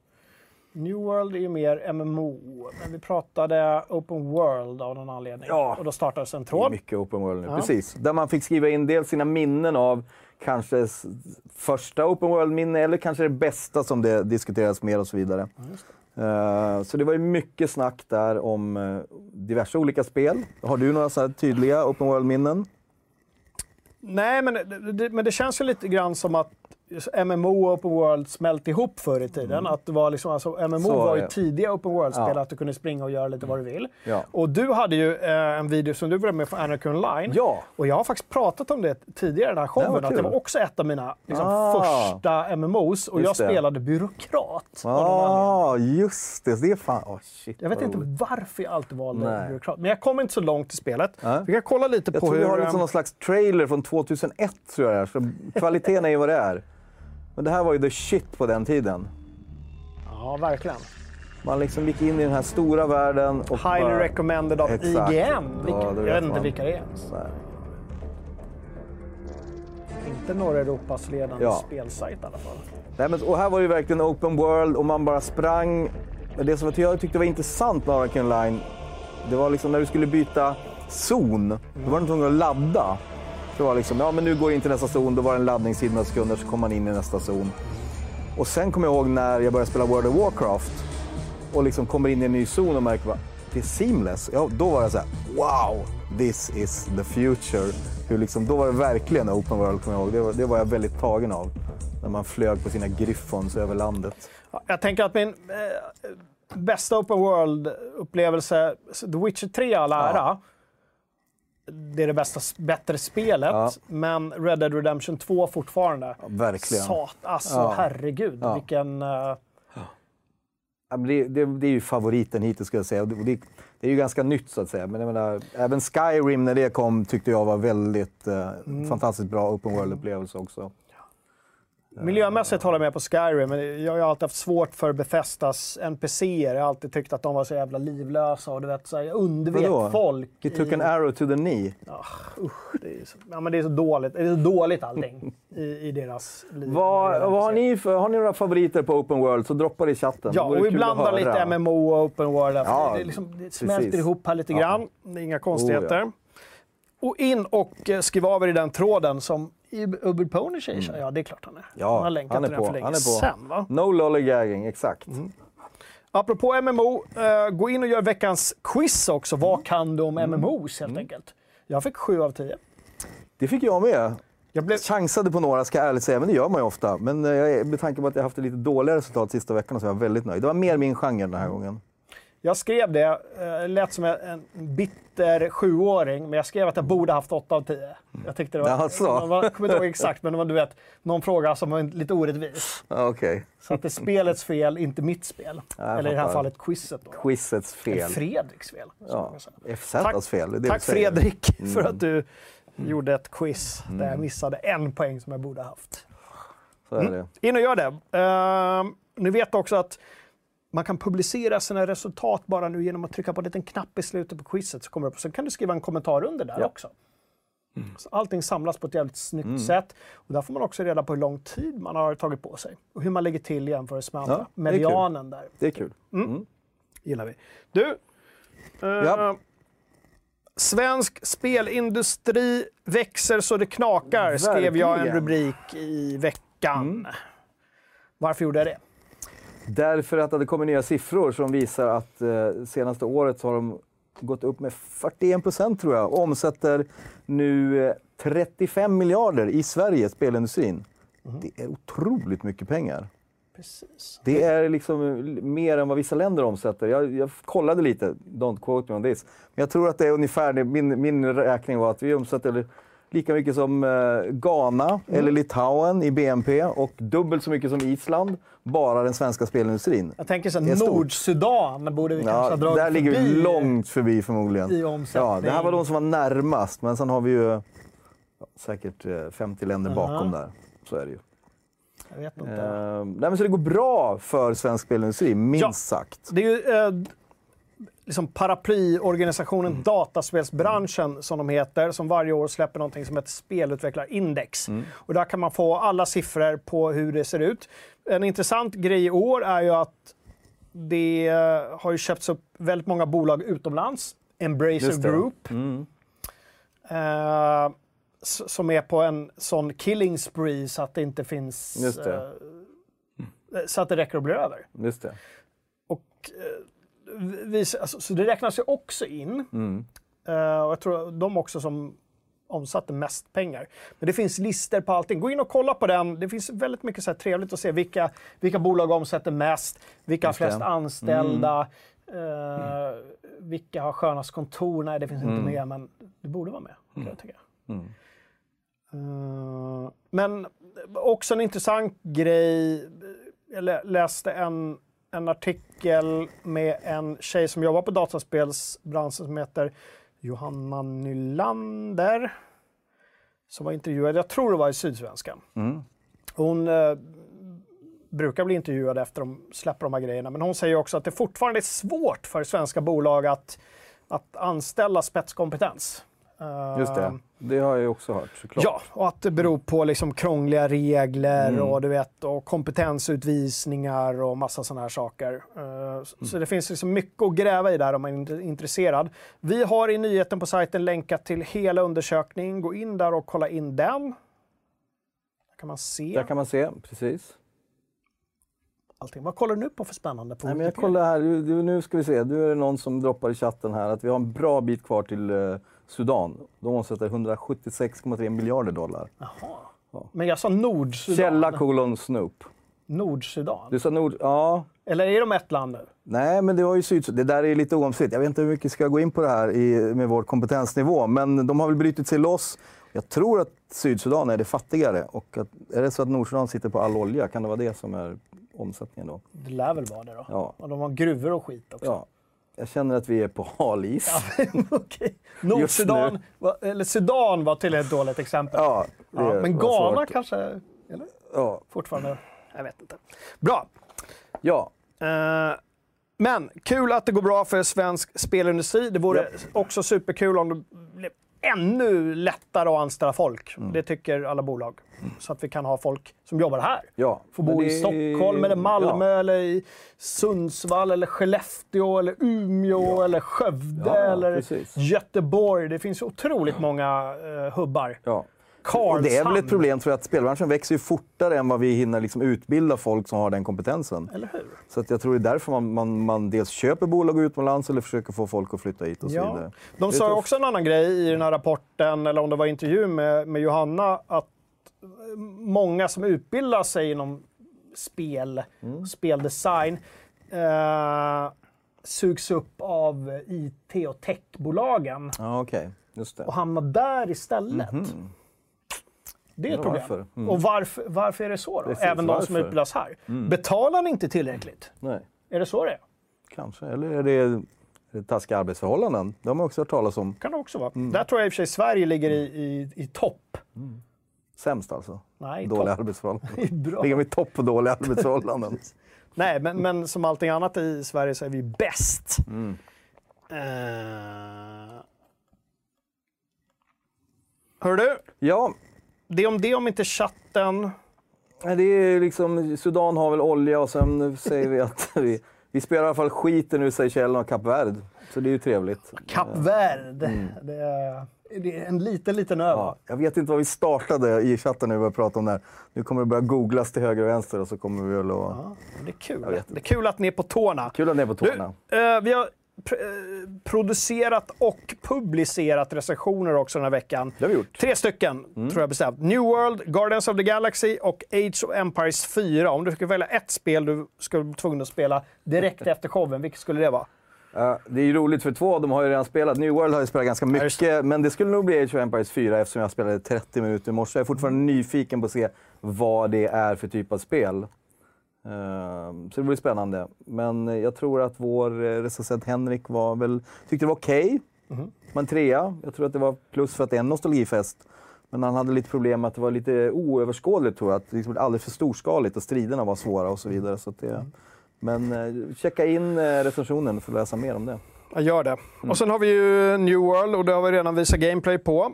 New World är ju mer MMO, men vi pratade Open World av någon anledning. Ja. Och då startades en tråd. mycket open world nu. Ja. Precis. Där man fick skriva in dels sina minnen av kanske första open world-minne eller kanske det bästa som det diskuteras mer och så vidare. Eh, så det var ju mycket snack där om eh, diverse olika spel. Har du några så här tydliga open world-minnen? Nej, men det, det, men det känns ju lite grann som att MMO och Open World smälte ihop förr i tiden. Att det var liksom, alltså, MMO Mm. Så var ju det. tidiga Open World-spel, Ja. att du kunde springa och göra lite vad du vill. Ja. Och du hade ju eh, en video som du var med på Anarchy Online. Ja. Och jag har faktiskt pratat om det tidigare i den här showen, vad att det var också ett av mina liksom, Ah. första MMOs. Och jag Just det. spelade byråkrat. anledning. Ah, just det. Det är fan... Oh, shit, Jag vet inte varför jag alltid valde Nej. byråkrat. Men jag kom inte så långt i spelet. Nej. Vi kan kolla lite Jag på tror vi hur... har liksom ehm, någon slags trailer från 2001, tror jag det. Så [laughs] kvaliteten är ju vad det är. Men det här var ju the shit på den tiden. Ja, verkligen. Man liksom gick in i den här stora världen och Highly bara... recommended av. IGN. Ja, jag vet vet inte man. vilka det är ens. Inte norra Europas ledande Ja. spelsajt i alla fall. Nej, men, och här var det ju verkligen open world och man bara sprang. Det som jag tyckte var intressant med Ark Online, det var liksom när du skulle byta zon, då var du tvungen att ladda. Det var liksom, ja men nu går jag in till nästa zon, då var det en laddningstid några sekunder, så kom man in i nästa zon. Och sen kommer jag ihåg när jag började spela World of Warcraft och liksom kommer in i en ny zon och märker att det är seamless. Ja, då var jag så här, wow, this is the future. Hur liksom, då var det verkligen open world, kommer jag ihåg. Det var, det var jag väldigt tagen av. När man flög på sina Griffons över landet. Ja, Jag tänker att min eh, bästa open world-upplevelse, The Witcher 3 i all ära, det är det bästa, bättre spelet, Ja. men Red Dead Redemption 2 fortfarande. verkligen. Sat, alltså Ja. herregud, Ja. vilken... Ja, men det, det, det är ju favoriten hittills skulle jag säga. Det, det, är ju ganska nytt så att säga. Men jag menar, även Skyrim när det kom tyckte jag var väldigt eh, Mm. fantastiskt bra open world-upplevelse också. Miljömässigt håller jag med på Skyrim, men jag har alltid haft svårt för Bethesdas NPCer. Jag har alltid tyckt att de var så jävla livlösa och du vet, så här, jag undvek Vadå? folk. You took i- an arrow to the knee. Det är, så, ja, men det är så dåligt. Det är så dåligt allting i, i deras liv. Vad, vad har ni för, har ni några favoriter på open world så droppa det i chatten. Ja, och vi blandar lite MMO och open world. Ja, det, liksom, det smälter precis. ihop här lite Ja. grann. Det är inga konstigheter. Oh, Och in och skriv av er i den tråden som Uber Pony säger. Ja, det är klart han är. Mm. Ja, han har länkat han är till den på, för länge han är på. sen. Va? No lollygagging, exakt. Mm. Apropå MMO, eh, gå in och gör veckans quiz också. Mm. Vad kan du om MMOs helt enkelt? Jag fick 7 av 10. Det fick jag med. Jag blev, Chansade på några ska jag ärligt säga, men det gör man ju ofta. Men eh, jag med tanke på att jag haft lite dåliga resultat sista veckan så är jag väldigt nöjd. Det var mer min genre den här Mm. gången. Jag skrev det, eh, lät som en bitter sjuåring, men jag skrev att jag borde haft 8 av 10. Jag tyckte det var, Jaså? jag kommer inte ihåg exakt, men det var du vet, någon fråga som var lite orättvis. Ja, Okej, Så att det är spelets fel, inte mitt spel. jag Eller i det här fallet quizet då. quizets fel. Eller Fredriks fel. Ja. FZs fel. Det Tack. Mm. Fredrik för att du gjorde ett quiz där jag missade en poäng som jag borde haft. Så är det. In och gör det. Ehm, ni vet också att man kan publicera sina resultat bara nu genom att trycka på en liten knapp i slutet på quizet. Så kommer det upp. Sen kan du skriva en kommentar under där Ja. också. Så allting samlas på ett jävligt snyggt sätt. Och där får man också reda på hur lång tid man har tagit på sig. Och hur man lägger till i jämförelse med andra. Ja. Medianen där Det är kul. gillar vi. Du, eh, Ja. Svensk spelindustri växer så det knakar, skrev jag en Verkligen. rubrik i veckan. Varför gjorde jag det? Därför att det kommit nya siffror som visar att eh, senaste året så har de gått upp med 41 procent tror jag och omsätter nu eh, 35 miljarder i Sverige, spelindustrin. Det är otroligt mycket pengar. Precis. Det är liksom eh, mer än vad vissa länder omsätter. Jag, jag kollade lite, don't quote me on this. Men jag tror att det är ungefär, min, min räkning var att vi omsätter lika mycket som eh, Ghana eller Litauen i BNP och dubbelt så mycket som Island, bara den svenska spelindustrin. Jag tänker så. Nordsudan borde vi kanske Ja, ha dragit där ligger vi förbi. långt förbi förmodligen. i omsättning. Ja, det här var de som var närmast, men sen har vi ju ja, säkert eh, 50 länder bakom där. Så är det ju. Jag vet inte. Eh, nej, men så det går bra för svensk spelindustri, minst Ja. sagt. Det är ju, eh, liksom paraplyorganisationen Dataspelsbranschen, som de heter, som varje år släpper någonting som heter Spelutvecklarindex. Och där kan man få alla siffror på hur det ser ut. En intressant grej i år är ju att det eh, har ju köpts upp väldigt många bolag utomlands. Embracer. Group. Eh, s- som är på en sån killing spree så att det inte finns... Det. eh, så att det räcker och blir över. Just det. Och, eh, vi, alltså, så det räknas ju också in. Mm. Eh, och jag tror de också som omsatte mest pengar. Men det finns listor på allting. Gå in och kolla på den. Det finns väldigt mycket så här trevligt att se vilka, vilka bolag omsätter mest, vilka har. Mm. flest anställda, eh, vilka har skönast kontor. Nej, det finns Mm. inte med, men det borde vara med. Kan jag tycka. Eh, men också en intressant grej. Jag lä- läste en, en artikel med en tjej som jobbar på dataspelsbranschen som heter Johanna Nylander. Som var intervjuad, jag tror det var i Sydsvenskan. Hon eh, brukar bli intervjuad efter de släpper de här grejerna. Men hon säger också att det fortfarande är svårt för svenska bolag att, att anställa spetskompetens. Just det. Det har jag ju också hört såklart. Ja, och att det beror på liksom krångliga regler Mm. och, du vet, och kompetensutvisningar och massa sådana här saker. Eh, Så Mm. det finns liksom mycket att gräva i där om man är int- intresserad. Vi har i nyheten på sajten länkat till hela undersökningen. Gå in där och kolla in den. Där kan man se Där kan man se, precis. allting. Vad kollar du nu på för spännande? På Nej, men jag kollar här, nu ska vi se. Nu är det någon som droppar i chatten här att vi har en bra bit kvar till eh, Sudan. De omsätter 176,3 miljarder dollar. Jaha. Men jag sa Nordsudan. Källa kolon Snoop. Nordsudan. Du sa Nord... Ja. Eller är de ett land nu? Nej, men det var ju Syd... Det där är lite oomstritt. Jag vet inte hur mycket ska jag gå in på det här i, med vår kompetensnivå. Men de har väl brutit sig loss. Jag tror att Sydsudan är det fattigare. Och att, är det så att Nordsudan sitter på all olja, kan det vara det som är omsättningen då? Det lär väl vara det då. Ja. Och de har gruvor och skit också. Ja. Jag känner att vi är på hal is. [laughs] Okej. [laughs] Nordsudan, var, eller Sudan var till ett dåligt exempel. Ja, Ja, men Ghana svårt. kanske? Eller? Ja. Fortfarande? Jag vet inte. Bra. ja. Eh, men kul att det går bra för svensk spelindustri. Det vore också superkul om det blev ännu lättare att anställa folk. Mm. Det tycker alla bolag. Så att vi kan ha folk som jobbar här. Ja, Får bo i Stockholm, eller Malmö, Ja. eller i Sundsvall, eller Skellefteå, eller Umeå, eller Skövde, Ja, eller precis. Göteborg. Det finns otroligt många uh, hubbar. Karlshamn. Det är väl ett problem tror jag att spelbranschen växer ju fortare än vad vi hinner liksom utbilda folk som har den kompetensen. Eller hur? Så att jag tror det är därför man, man, man dels köper bolag utomlands eller försöker få folk att flytta hit och så Ja. vidare. De sa också en annan grej i den här rapporten, eller om det var intervju med, med Johanna, att många som utbildar sig inom spel, Mm. speldesign, eh, sugs upp av IT och techbolagen. Just det. och hamnar där istället. Det är ett problem. varför? Mm. Och varför, varför är det så då? Precis, Även de som utbildas här. Betalar ni inte tillräckligt? Nej, Är det så det är? kanske. Eller är det, taskiga arbetsförhållanden? Det har man också hört talas om. kan det också vara. Mm. Där tror jag i och för sig Sverige ligger i, i, i topp. Sämst alltså. Nej, Dåliga topp. arbetsförhållanden. [laughs] Bra. Ligger vi i topp på dåliga arbetsförhållanden? [laughs] Nej, men, men som allting annat i Sverige så är vi bäst. Mm. Uh... Hör du, Ja, det om det om inte chatten... Det är liksom, Sudan har väl olja och sen säger vi att [laughs] vi, vi spelar i alla fall skiten ur Seychellen och Kap Verde. Så det är ju trevligt. Kap Verde. Det, är, det är en liten, liten ö. Mm. Ja, jag vet inte vad vi startade i chatten när vi började prata om det här. Nu kommer det börja googlas till höger och vänster och så kommer vi väl att... Ja, det är kul. Det är kul att ni är på tårna. Kul att ni är på tårna. Du, eh, vi har eh, producerat och publicerat recensioner också den här veckan. Det har vi gjort. Tre stycken, tror jag bestämt. New World, Guardians of the Galaxy och Age of Empires 4. Om du fick välja ett spel du skulle bli tvungen att spela direkt [laughs] efter showen, vilket skulle det vara? Ja, det är ju roligt för två av dem har ju redan spelat. New World har ju spelat ganska mycket, men det skulle nog bli Age of Empires 4 eftersom jag spelade 30 minuter i morse. Jag är fortfarande nyfiken på att se vad det är för typ av spel. Ehm, så det blir spännande. Men jag tror att vår eh, recensent Henrik var väl, tyckte det var okej. Men trea. Jag tror att det var plus för att det är en nostalgifest. Men han hade lite problem med att det var lite oöverskådligt tror jag. Att det liksom blev alldeles för storskaligt och striderna var svåra och så vidare. Så det, men eh, checka in eh, recensionen för att läsa mer om det. jag gör det. Mm. Och sen har vi ju New World och det har vi redan visat gameplay på.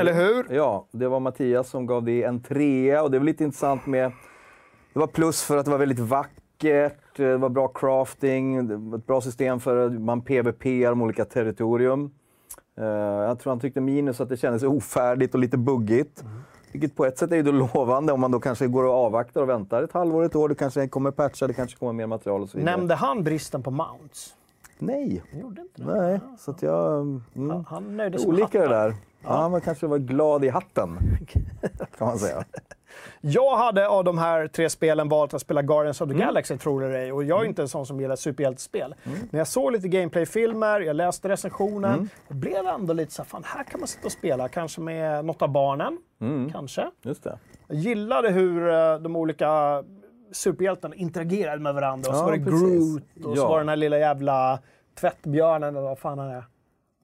Eller hur? Ja, det var Mattias som gav det en trea och det var lite intressant med... Det var plus för att det var väldigt vackert, det var bra crafting, det var ett bra system för att man PVP om olika territorium. Eh, jag tror han tyckte minus att det kändes ofärdigt och lite buggigt. Mm. Vilket på ett sätt är ju då lovande om man då kanske går och avvaktar och väntar ett halvår, ett år. Det kanske kommer patchar, det kanske kommer mer material och så vidare. Nämnde han bristen på mounts? Nej, Han gjorde inte det. nej. Så att jag... Mm. Han, han nöjde sig med Olika det där. Ja, han var kanske var glad i hatten, [laughs] kan man säga. Jag hade av de här tre spelen valt att spela Guardians of the Mm. Galaxy, tror det ej. Och jag är inte en sån som gillar superhjältespel. Men jag såg lite gameplay-filmer, jag läste recensionen Mm. och blev ändå lite så här, fan här kan man sitta och spela. Kanske med något av barnen. Mm. Kanske. Just det. Jag gillade hur eh, de olika superhjältarna interagerade med varandra. Och så Ja, var det precis. Groot och så Ja. var det den här lilla jävla tvättbjörnen eller vad fan han är.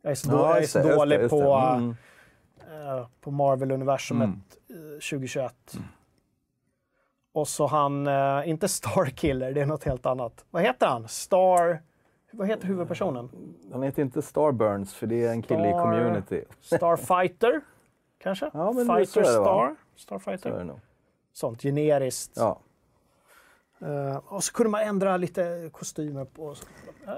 Jag är så, Ja, då, jag är så det, det, dålig just på, det. Mm. Eh, på Marvel-universumet Mm. eh, 2021. Och så han, eh, inte Starkiller, det är något helt annat. Vad heter han? Star... Vad heter huvudpersonen? Han heter inte Starburns för det är en kille i Star- community. Starfighter? Kanske? Ja, Fighter. Star? Så är Starfighter? det nog. Sånt generiskt. Ja. Eh, och så kunde man ändra lite kostymer på.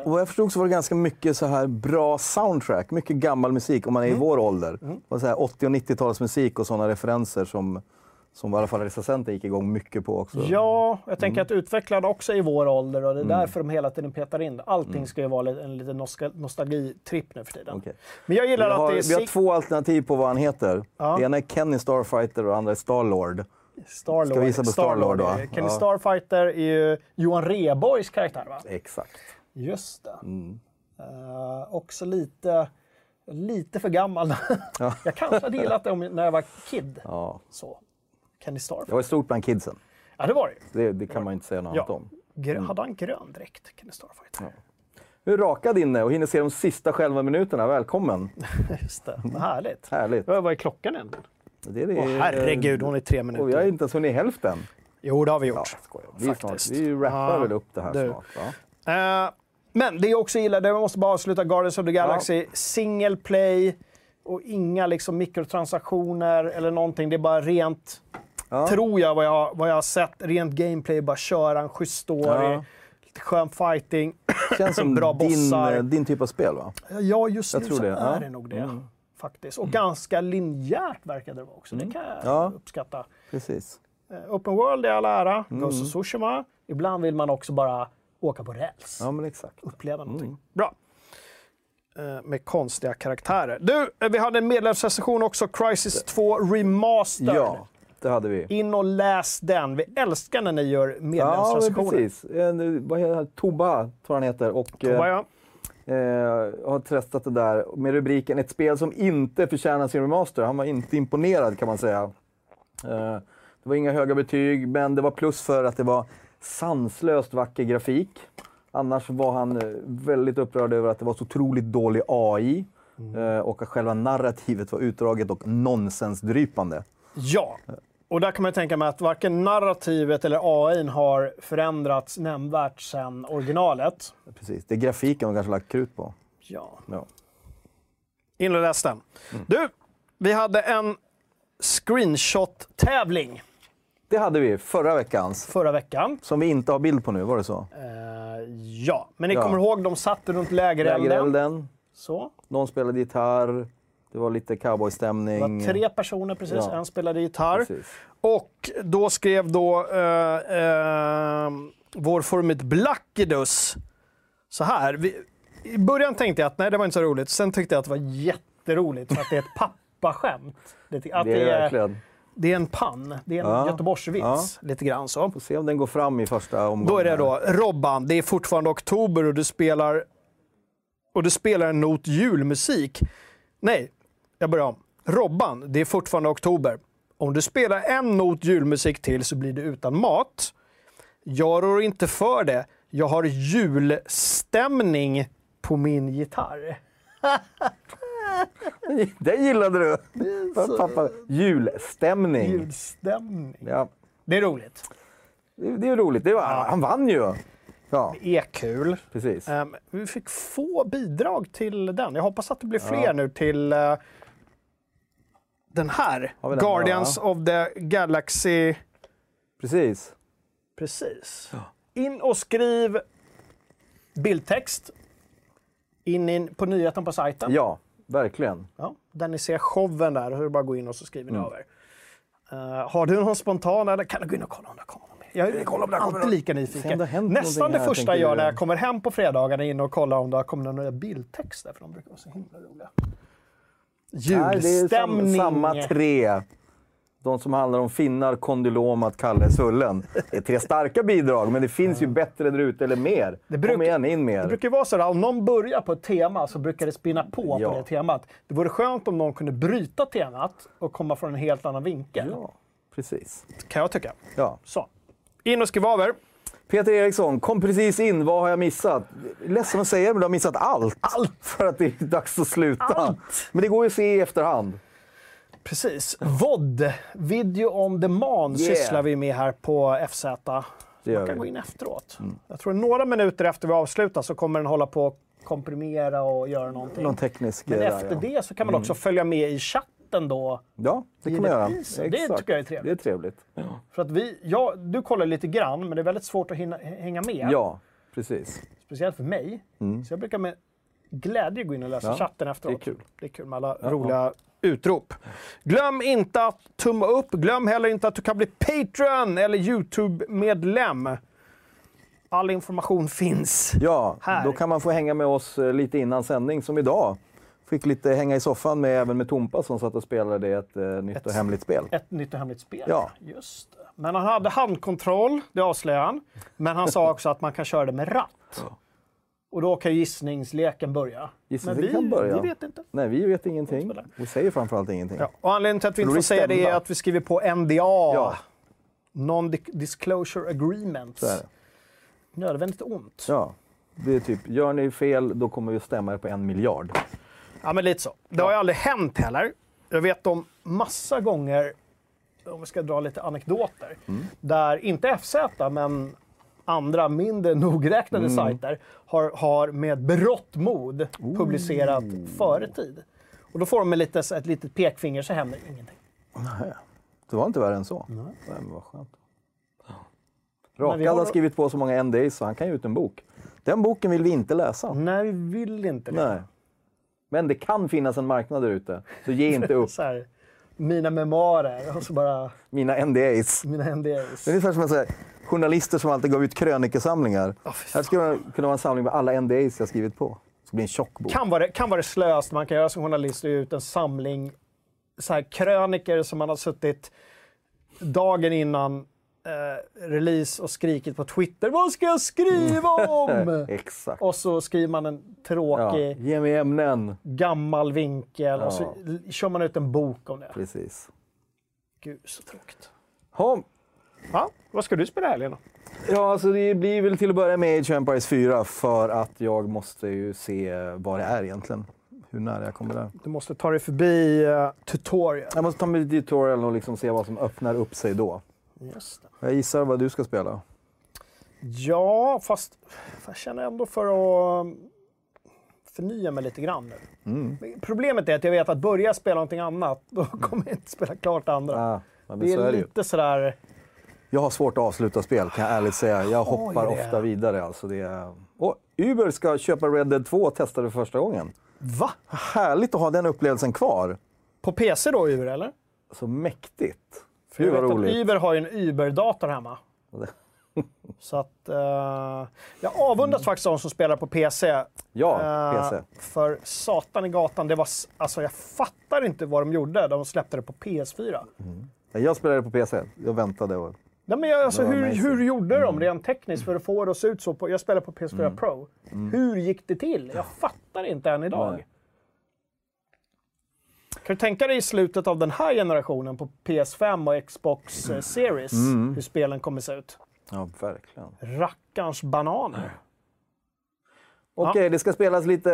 Och vad jag förstod så var det ganska mycket så här bra soundtrack, mycket gammal musik om man är Mm. i vår ålder. Var så här 80 och 90-talsmusik och sådana referenser som, som i alla fall recensenten gick igång mycket på också. Ja, jag tänker Mm. att utvecklare också är i vår ålder och det är därför de hela tiden petar in. Allting ska ju vara en liten nostal- nostalgitripp nu för tiden. Mm. Okej. Men jag gillar att har, det är vi har två alternativ på vad han heter. Ja. Det ena är Kenny Starfighter och det andra är Starlord. Starlord. Ska vi gissa på Starlord då? Kenny Ja. Starfighter är ju Johan Rheborgs karaktär va? Exakt. Just det. Mm. Eh, också lite, lite för gammal. [laughs] Ja. jag kanske hade gillat det om, när jag var kid. Ja. Så. Kenny Starfighter. Det var stort bland kidsen. Ja, det var det. Det, det kan man inte säga något annat om. Grö- Hade han grön dräkt, Kenny Starfighter? Nu är rakad inne och hinner se de sista själva minuterna. Välkommen! [laughs] Just det, vad härligt. Härligt. Vad är klockan egentligen? Det är det. Åh herregud, hon är tre Och vi har minuter. inte ens hunnit hälften. Jo, det har vi gjort. Ja. Vi, snart, vi rappar Ja, väl upp det här du. snart. Va? Eh, men det jag också gillar, det måste bara avsluta Guardians of the Galaxy, single play och inga liksom mikrotransaktioner eller någonting. Det är bara rent, Ja. tror jag vad, jag vad jag har sett, rent gameplay. Bara köra en schysst story, Ja. lite skön fighting. Känns [clears throat] som Bra din, bossar. eh, din typ av spel va? Ja, just Jag nu tror så det, är ja. Mm. det nog det. Faktiskt. Och ganska linjärt verkade det vara också. Det kan jag Ja. uppskatta. Precis. Eh, Open World är all ära, Mm. Ghost of Tsushima. Ibland vill man också bara åka på räls. Ja men exakt. uppleva någonting. Mm. Bra. Eh, Med konstiga karaktärer. Du, eh, vi hade en medlemsrecension också. Crisis 2 Remastered. Ja, det hade vi. In och läs den. Vi älskar när ni gör Ja, medlemsrecensioner. precis. En, vad heter? Toba, tror han heter. Och, Tova, ja. Eh, har testat det där med rubriken Ett spel som inte förtjänar sin remaster. Han var inte imponerad kan man säga. Eh, det var inga höga betyg, men det var plus för att det var sanslöst vacker grafik. Annars var han eh, väldigt upprörd över att det var så otroligt dålig AI eh, och att själva narrativet var utdraget och nonsensdrypande. ja. Och där kan man tänka mig att varken narrativet eller AI har förändrats nämnvärt sedan originalet. Precis. Det är grafiken de kanske lagt krut på. Ja. Ja. In och läs den. Du, vi hade en screenshot-tävling Det hade vi förra veckans, förra veckan. som vi inte har bild på nu, var det så? Eh, ja, men ni Ja. kommer ihåg de satt runt lägerelden. Lägerelden, Så. någon spelade gitarr, det var lite Det cowboystämning. var tre personer precis, Ja. en spelade gitarr. Precis. Och då skrev då eh, eh, vår formit Blackidus så här. Vi, I början tänkte jag att nej, det var inte så roligt. Sen tyckte jag att det var jätteroligt för att det är ett [laughs] pappaskämt. Det, att Det är det, är, det är en pann, det är en Ja. Göteborgsvits. Lite grann så. Får se om den går fram i första omgången. Då är det då Robban, det är fortfarande oktober och du spelar och du spelar en not julmusik. Nej, jag börjar om. Robban, det är fortfarande oktober. Om du spelar en not julmusik till så blir du utan mat. Jag rår inte för det. Jag har julstämning på min gitarr. [laughs] Den gillade du! Pappa, julstämning. Julstämning. Ja. Det är roligt. Det, det är roligt. Det var, Han vann ju! Ja, Det är kul. precis. Ehm, vi fick få bidrag till den. Jag hoppas att det blir fler nu till eh, den här. Den? Guardians of the Galaxy. Precis. Precis. In och skriv bildtext. In, in på nyheten på sajten. Ja, verkligen. Ja, där ni ser showen där. Är det bara gå in och så skriver ni Mm. över. Eh, har du någon spontan eller kan du gå in och kolla om det kommer? Jag är alltid lika Se om nyfiken. det har hänt Nästan någonting det första jag gör du? när jag kommer hem på fredagarna in och kollar om det har kommit några bildtexter. För de brukar vara så himla roliga. Nej, det är sam, Julstämning. samma tre. De som handlar om finnar, kondylomat, Kalle Sullen. Det är tre starka bidrag, men det finns ju bättre där ute, eller mer. Det brukar- Kom igen, in mer. Det brukar vara så att om någon börjar på ett tema så brukar det spinna på Ja. på det temat. Det vore skönt om någon kunde bryta temat och komma från en helt annan vinkel. Ja, precis. Kan jag tycka. Ja. Så. In och skriv över. Peter Eriksson, kom precis in. Vad har jag missat? Ledsen att säga det, men du har missat allt. Allt! För att det är dags att sluta. Allt. Men det går ju att se i efterhand. Precis. VOD, Video on Demand, Yeah. sysslar vi med här på FZ. Man kan vi. gå in efteråt. Jag tror några minuter efter vi avslutar så kommer den hålla på att komprimera och göra någonting. Någon teknisk Men efter där, ja. det så kan man också följa med i chatten då. Ja, det kan man göra. Det tycker jag är trevligt. Det är trevligt. För att vi, ja, du kollar lite grann, men det är väldigt svårt att hinna, hänga med. Ja, precis. Speciellt för mig. Så jag brukar med glädje gå in och läsa Ja, chatten efteråt. det är kul. Det är kul med alla roliga utrop. Glöm inte att tumma upp. Glöm heller inte att du kan bli Patreon eller YouTube-medlem. All information finns. Ja, Här. då kan man få hänga med oss eh, lite innan sändning, som idag. Fick lite hänga i soffan med, även med Tompa som satt och spelade ett eh, nytt och hemligt spel. Ett nytt och hemligt spel. Ja. Just det. Men han hade handkontroll, det avslöjade han. Men han sa också att man kan köra det med ratt. Och då kan gissningsleken börja. Gissningsleken Men vi, kan börja. vi vet inte. Nej, vi vet ingenting. Vi säger framförallt ingenting. Ja. Och anledningen till att vi inte får säga det är att vi skriver på NDA. Ja. Non-disclosure agreements. Nödvändigt ont. Ja. Det är typ, gör ni fel, då kommer vi att stämma er på en miljard. Ja, men lite så. Det har ju aldrig hänt heller. Jag vet om massa gånger, om vi ska dra lite anekdoter, Mm. där inte FZ, men andra mindre nogräknade Mm. sajter har, har med berått mod publicerat före tid. Och då får de lite, ett litet pekfinger så händer ingenting. Det var inte värre än så. Nej. men vad skönt. Rakad har- har skrivit på så många NDAs så han kan ge ut en bok. Den boken vill vi inte läsa. Nej, vi vill inte det. Nej. Men det kan finnas en marknad där ute, så ge inte upp. [laughs] Så här, mina memoarer och så bara Mina NDAs. mina NDAs. Det är ungefär som säga, journalister som alltid gav ut krönikesamlingar. Fy Här skulle det kunna vara en samling med alla NDAs jag skrivit på. Det ska bli en tjock bok. kan vara, det, kan vara det slöast man kan göra som journalist, är ut en samling så här, kröniker som man har suttit dagen innan eh, release och skrikit på Twitter. Vad ska jag skriva om? [laughs] Exakt. och så skriver man en Ja. tråkig, Ge mig ämnen. gammal vinkel och så kör man ut en bok om det. Precis. Gud, så tråkigt. Ha. Ja, vad ska du spela i helgen då? Ja, alltså det blir väl till att börja med Age of Empires 4 för att jag måste ju se vad det är egentligen. Hur nära jag kommer där. Du måste ta dig förbi uh, tutorial. Jag måste ta mig till tutorialen och liksom se vad som öppnar upp sig då. Just det. Jag gissar vad du ska spela. Ja, fast jag känner ändå för att förnya mig lite grann nu. Mm. Problemet är att jag vet att börja jag spela någonting annat, då kommer jag inte spela klart det andra. Ah, men det så är är det ju. lite sådär... Jag har svårt att avsluta spel kan jag ärligt säga. Jag hoppar det. ofta vidare. Alltså det är... Och Uber ska köpa Red Dead 2 och testa det första gången. Va? Härligt att ha den upplevelsen kvar. På PC då, Uber, eller? Så mäktigt. För jag Gud vad vet att roligt. Uber har ju en Uber-dator hemma. [laughs] Så att... eh, jag avundas faktiskt de som spelar på PC. Mm. Ja, Eh, PC. För satan i gatan, det var... Alltså jag fattar inte vad de gjorde. De släppte det på PS4. Jag spelade på PC. Jag väntade. Och... Nej, men jag, alltså, hur, amazing. hur gjorde de rent tekniskt för att få det att se ut så? På, jag spelar på PS4 Mm. Pro. Hur gick det till? Jag fattar inte än idag. Nej. Kan du tänka dig i slutet av den här generationen på PS5 och Xbox eh, Series Mm. hur spelen kommer se ut? Ja, verkligen. Rackarns bananer. Okej, det ska spelas lite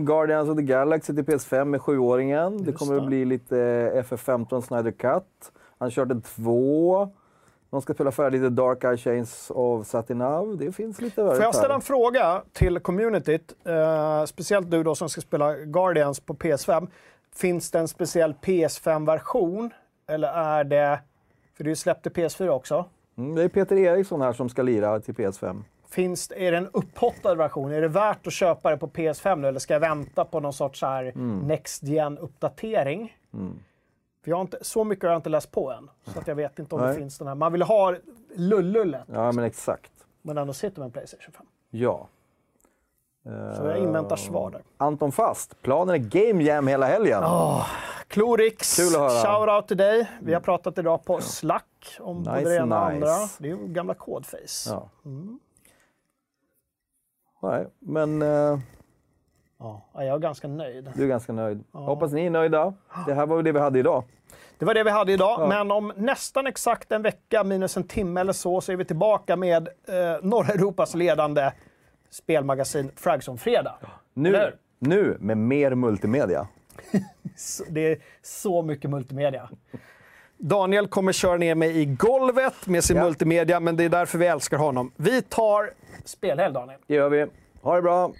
Guardians of the Galaxy till PS5 med sjuåringen. Det Just kommer det. att bli lite FF15 Snyder Cut. Uncharted 2. De ska spela färdigt The Dark Eye Chains of Satinav. Det finns lite Får jag ställa en fråga till communityt? Eh, speciellt du då som ska spela Guardians på PS5. Finns det en speciell PS5-version? Eller är det... För du släppte PS4 också. Mm, det är Peter Eriksson här som ska lira till PS5. Finns, det- är det en upphottad version? Är det värt att köpa det på PS5 nu eller ska jag vänta på någon sorts här Mm. Next Gen-uppdatering? För jag har inte, så mycket har jag inte läst på än. Så att jag vet inte om det Nej. finns den här. Man vill ha lullullet, Ja, men exakt. men ändå sitter med en Playstation 5. Ja. Så jag inväntar svar där. Anton Fast, planen är Game Jam hela helgen. Klorix, att höra. shoutout till dig. Vi har pratat idag på Slack om både Nice, det ena och nice. andra. Det är ju gamla Codeface. Ja. Mm. Nej, men eh, Ja, jag är ganska nöjd. du är ganska nöjd. Hoppas ni är nöjda. Det här var det vi hade idag. Det var det vi hade idag, men om nästan exakt en vecka minus en timme eller så, så är vi tillbaka med eh, norra Europas ledande spelmagasin Frags om fredag. Nu, nu med mer multimedia. [laughs] Det är så mycket multimedia. Daniel kommer köra ner mig i golvet med sin Ja. multimedia, men det är därför vi älskar honom. Vi tar spelhelg, Daniel. Det gör vi. Ha det bra!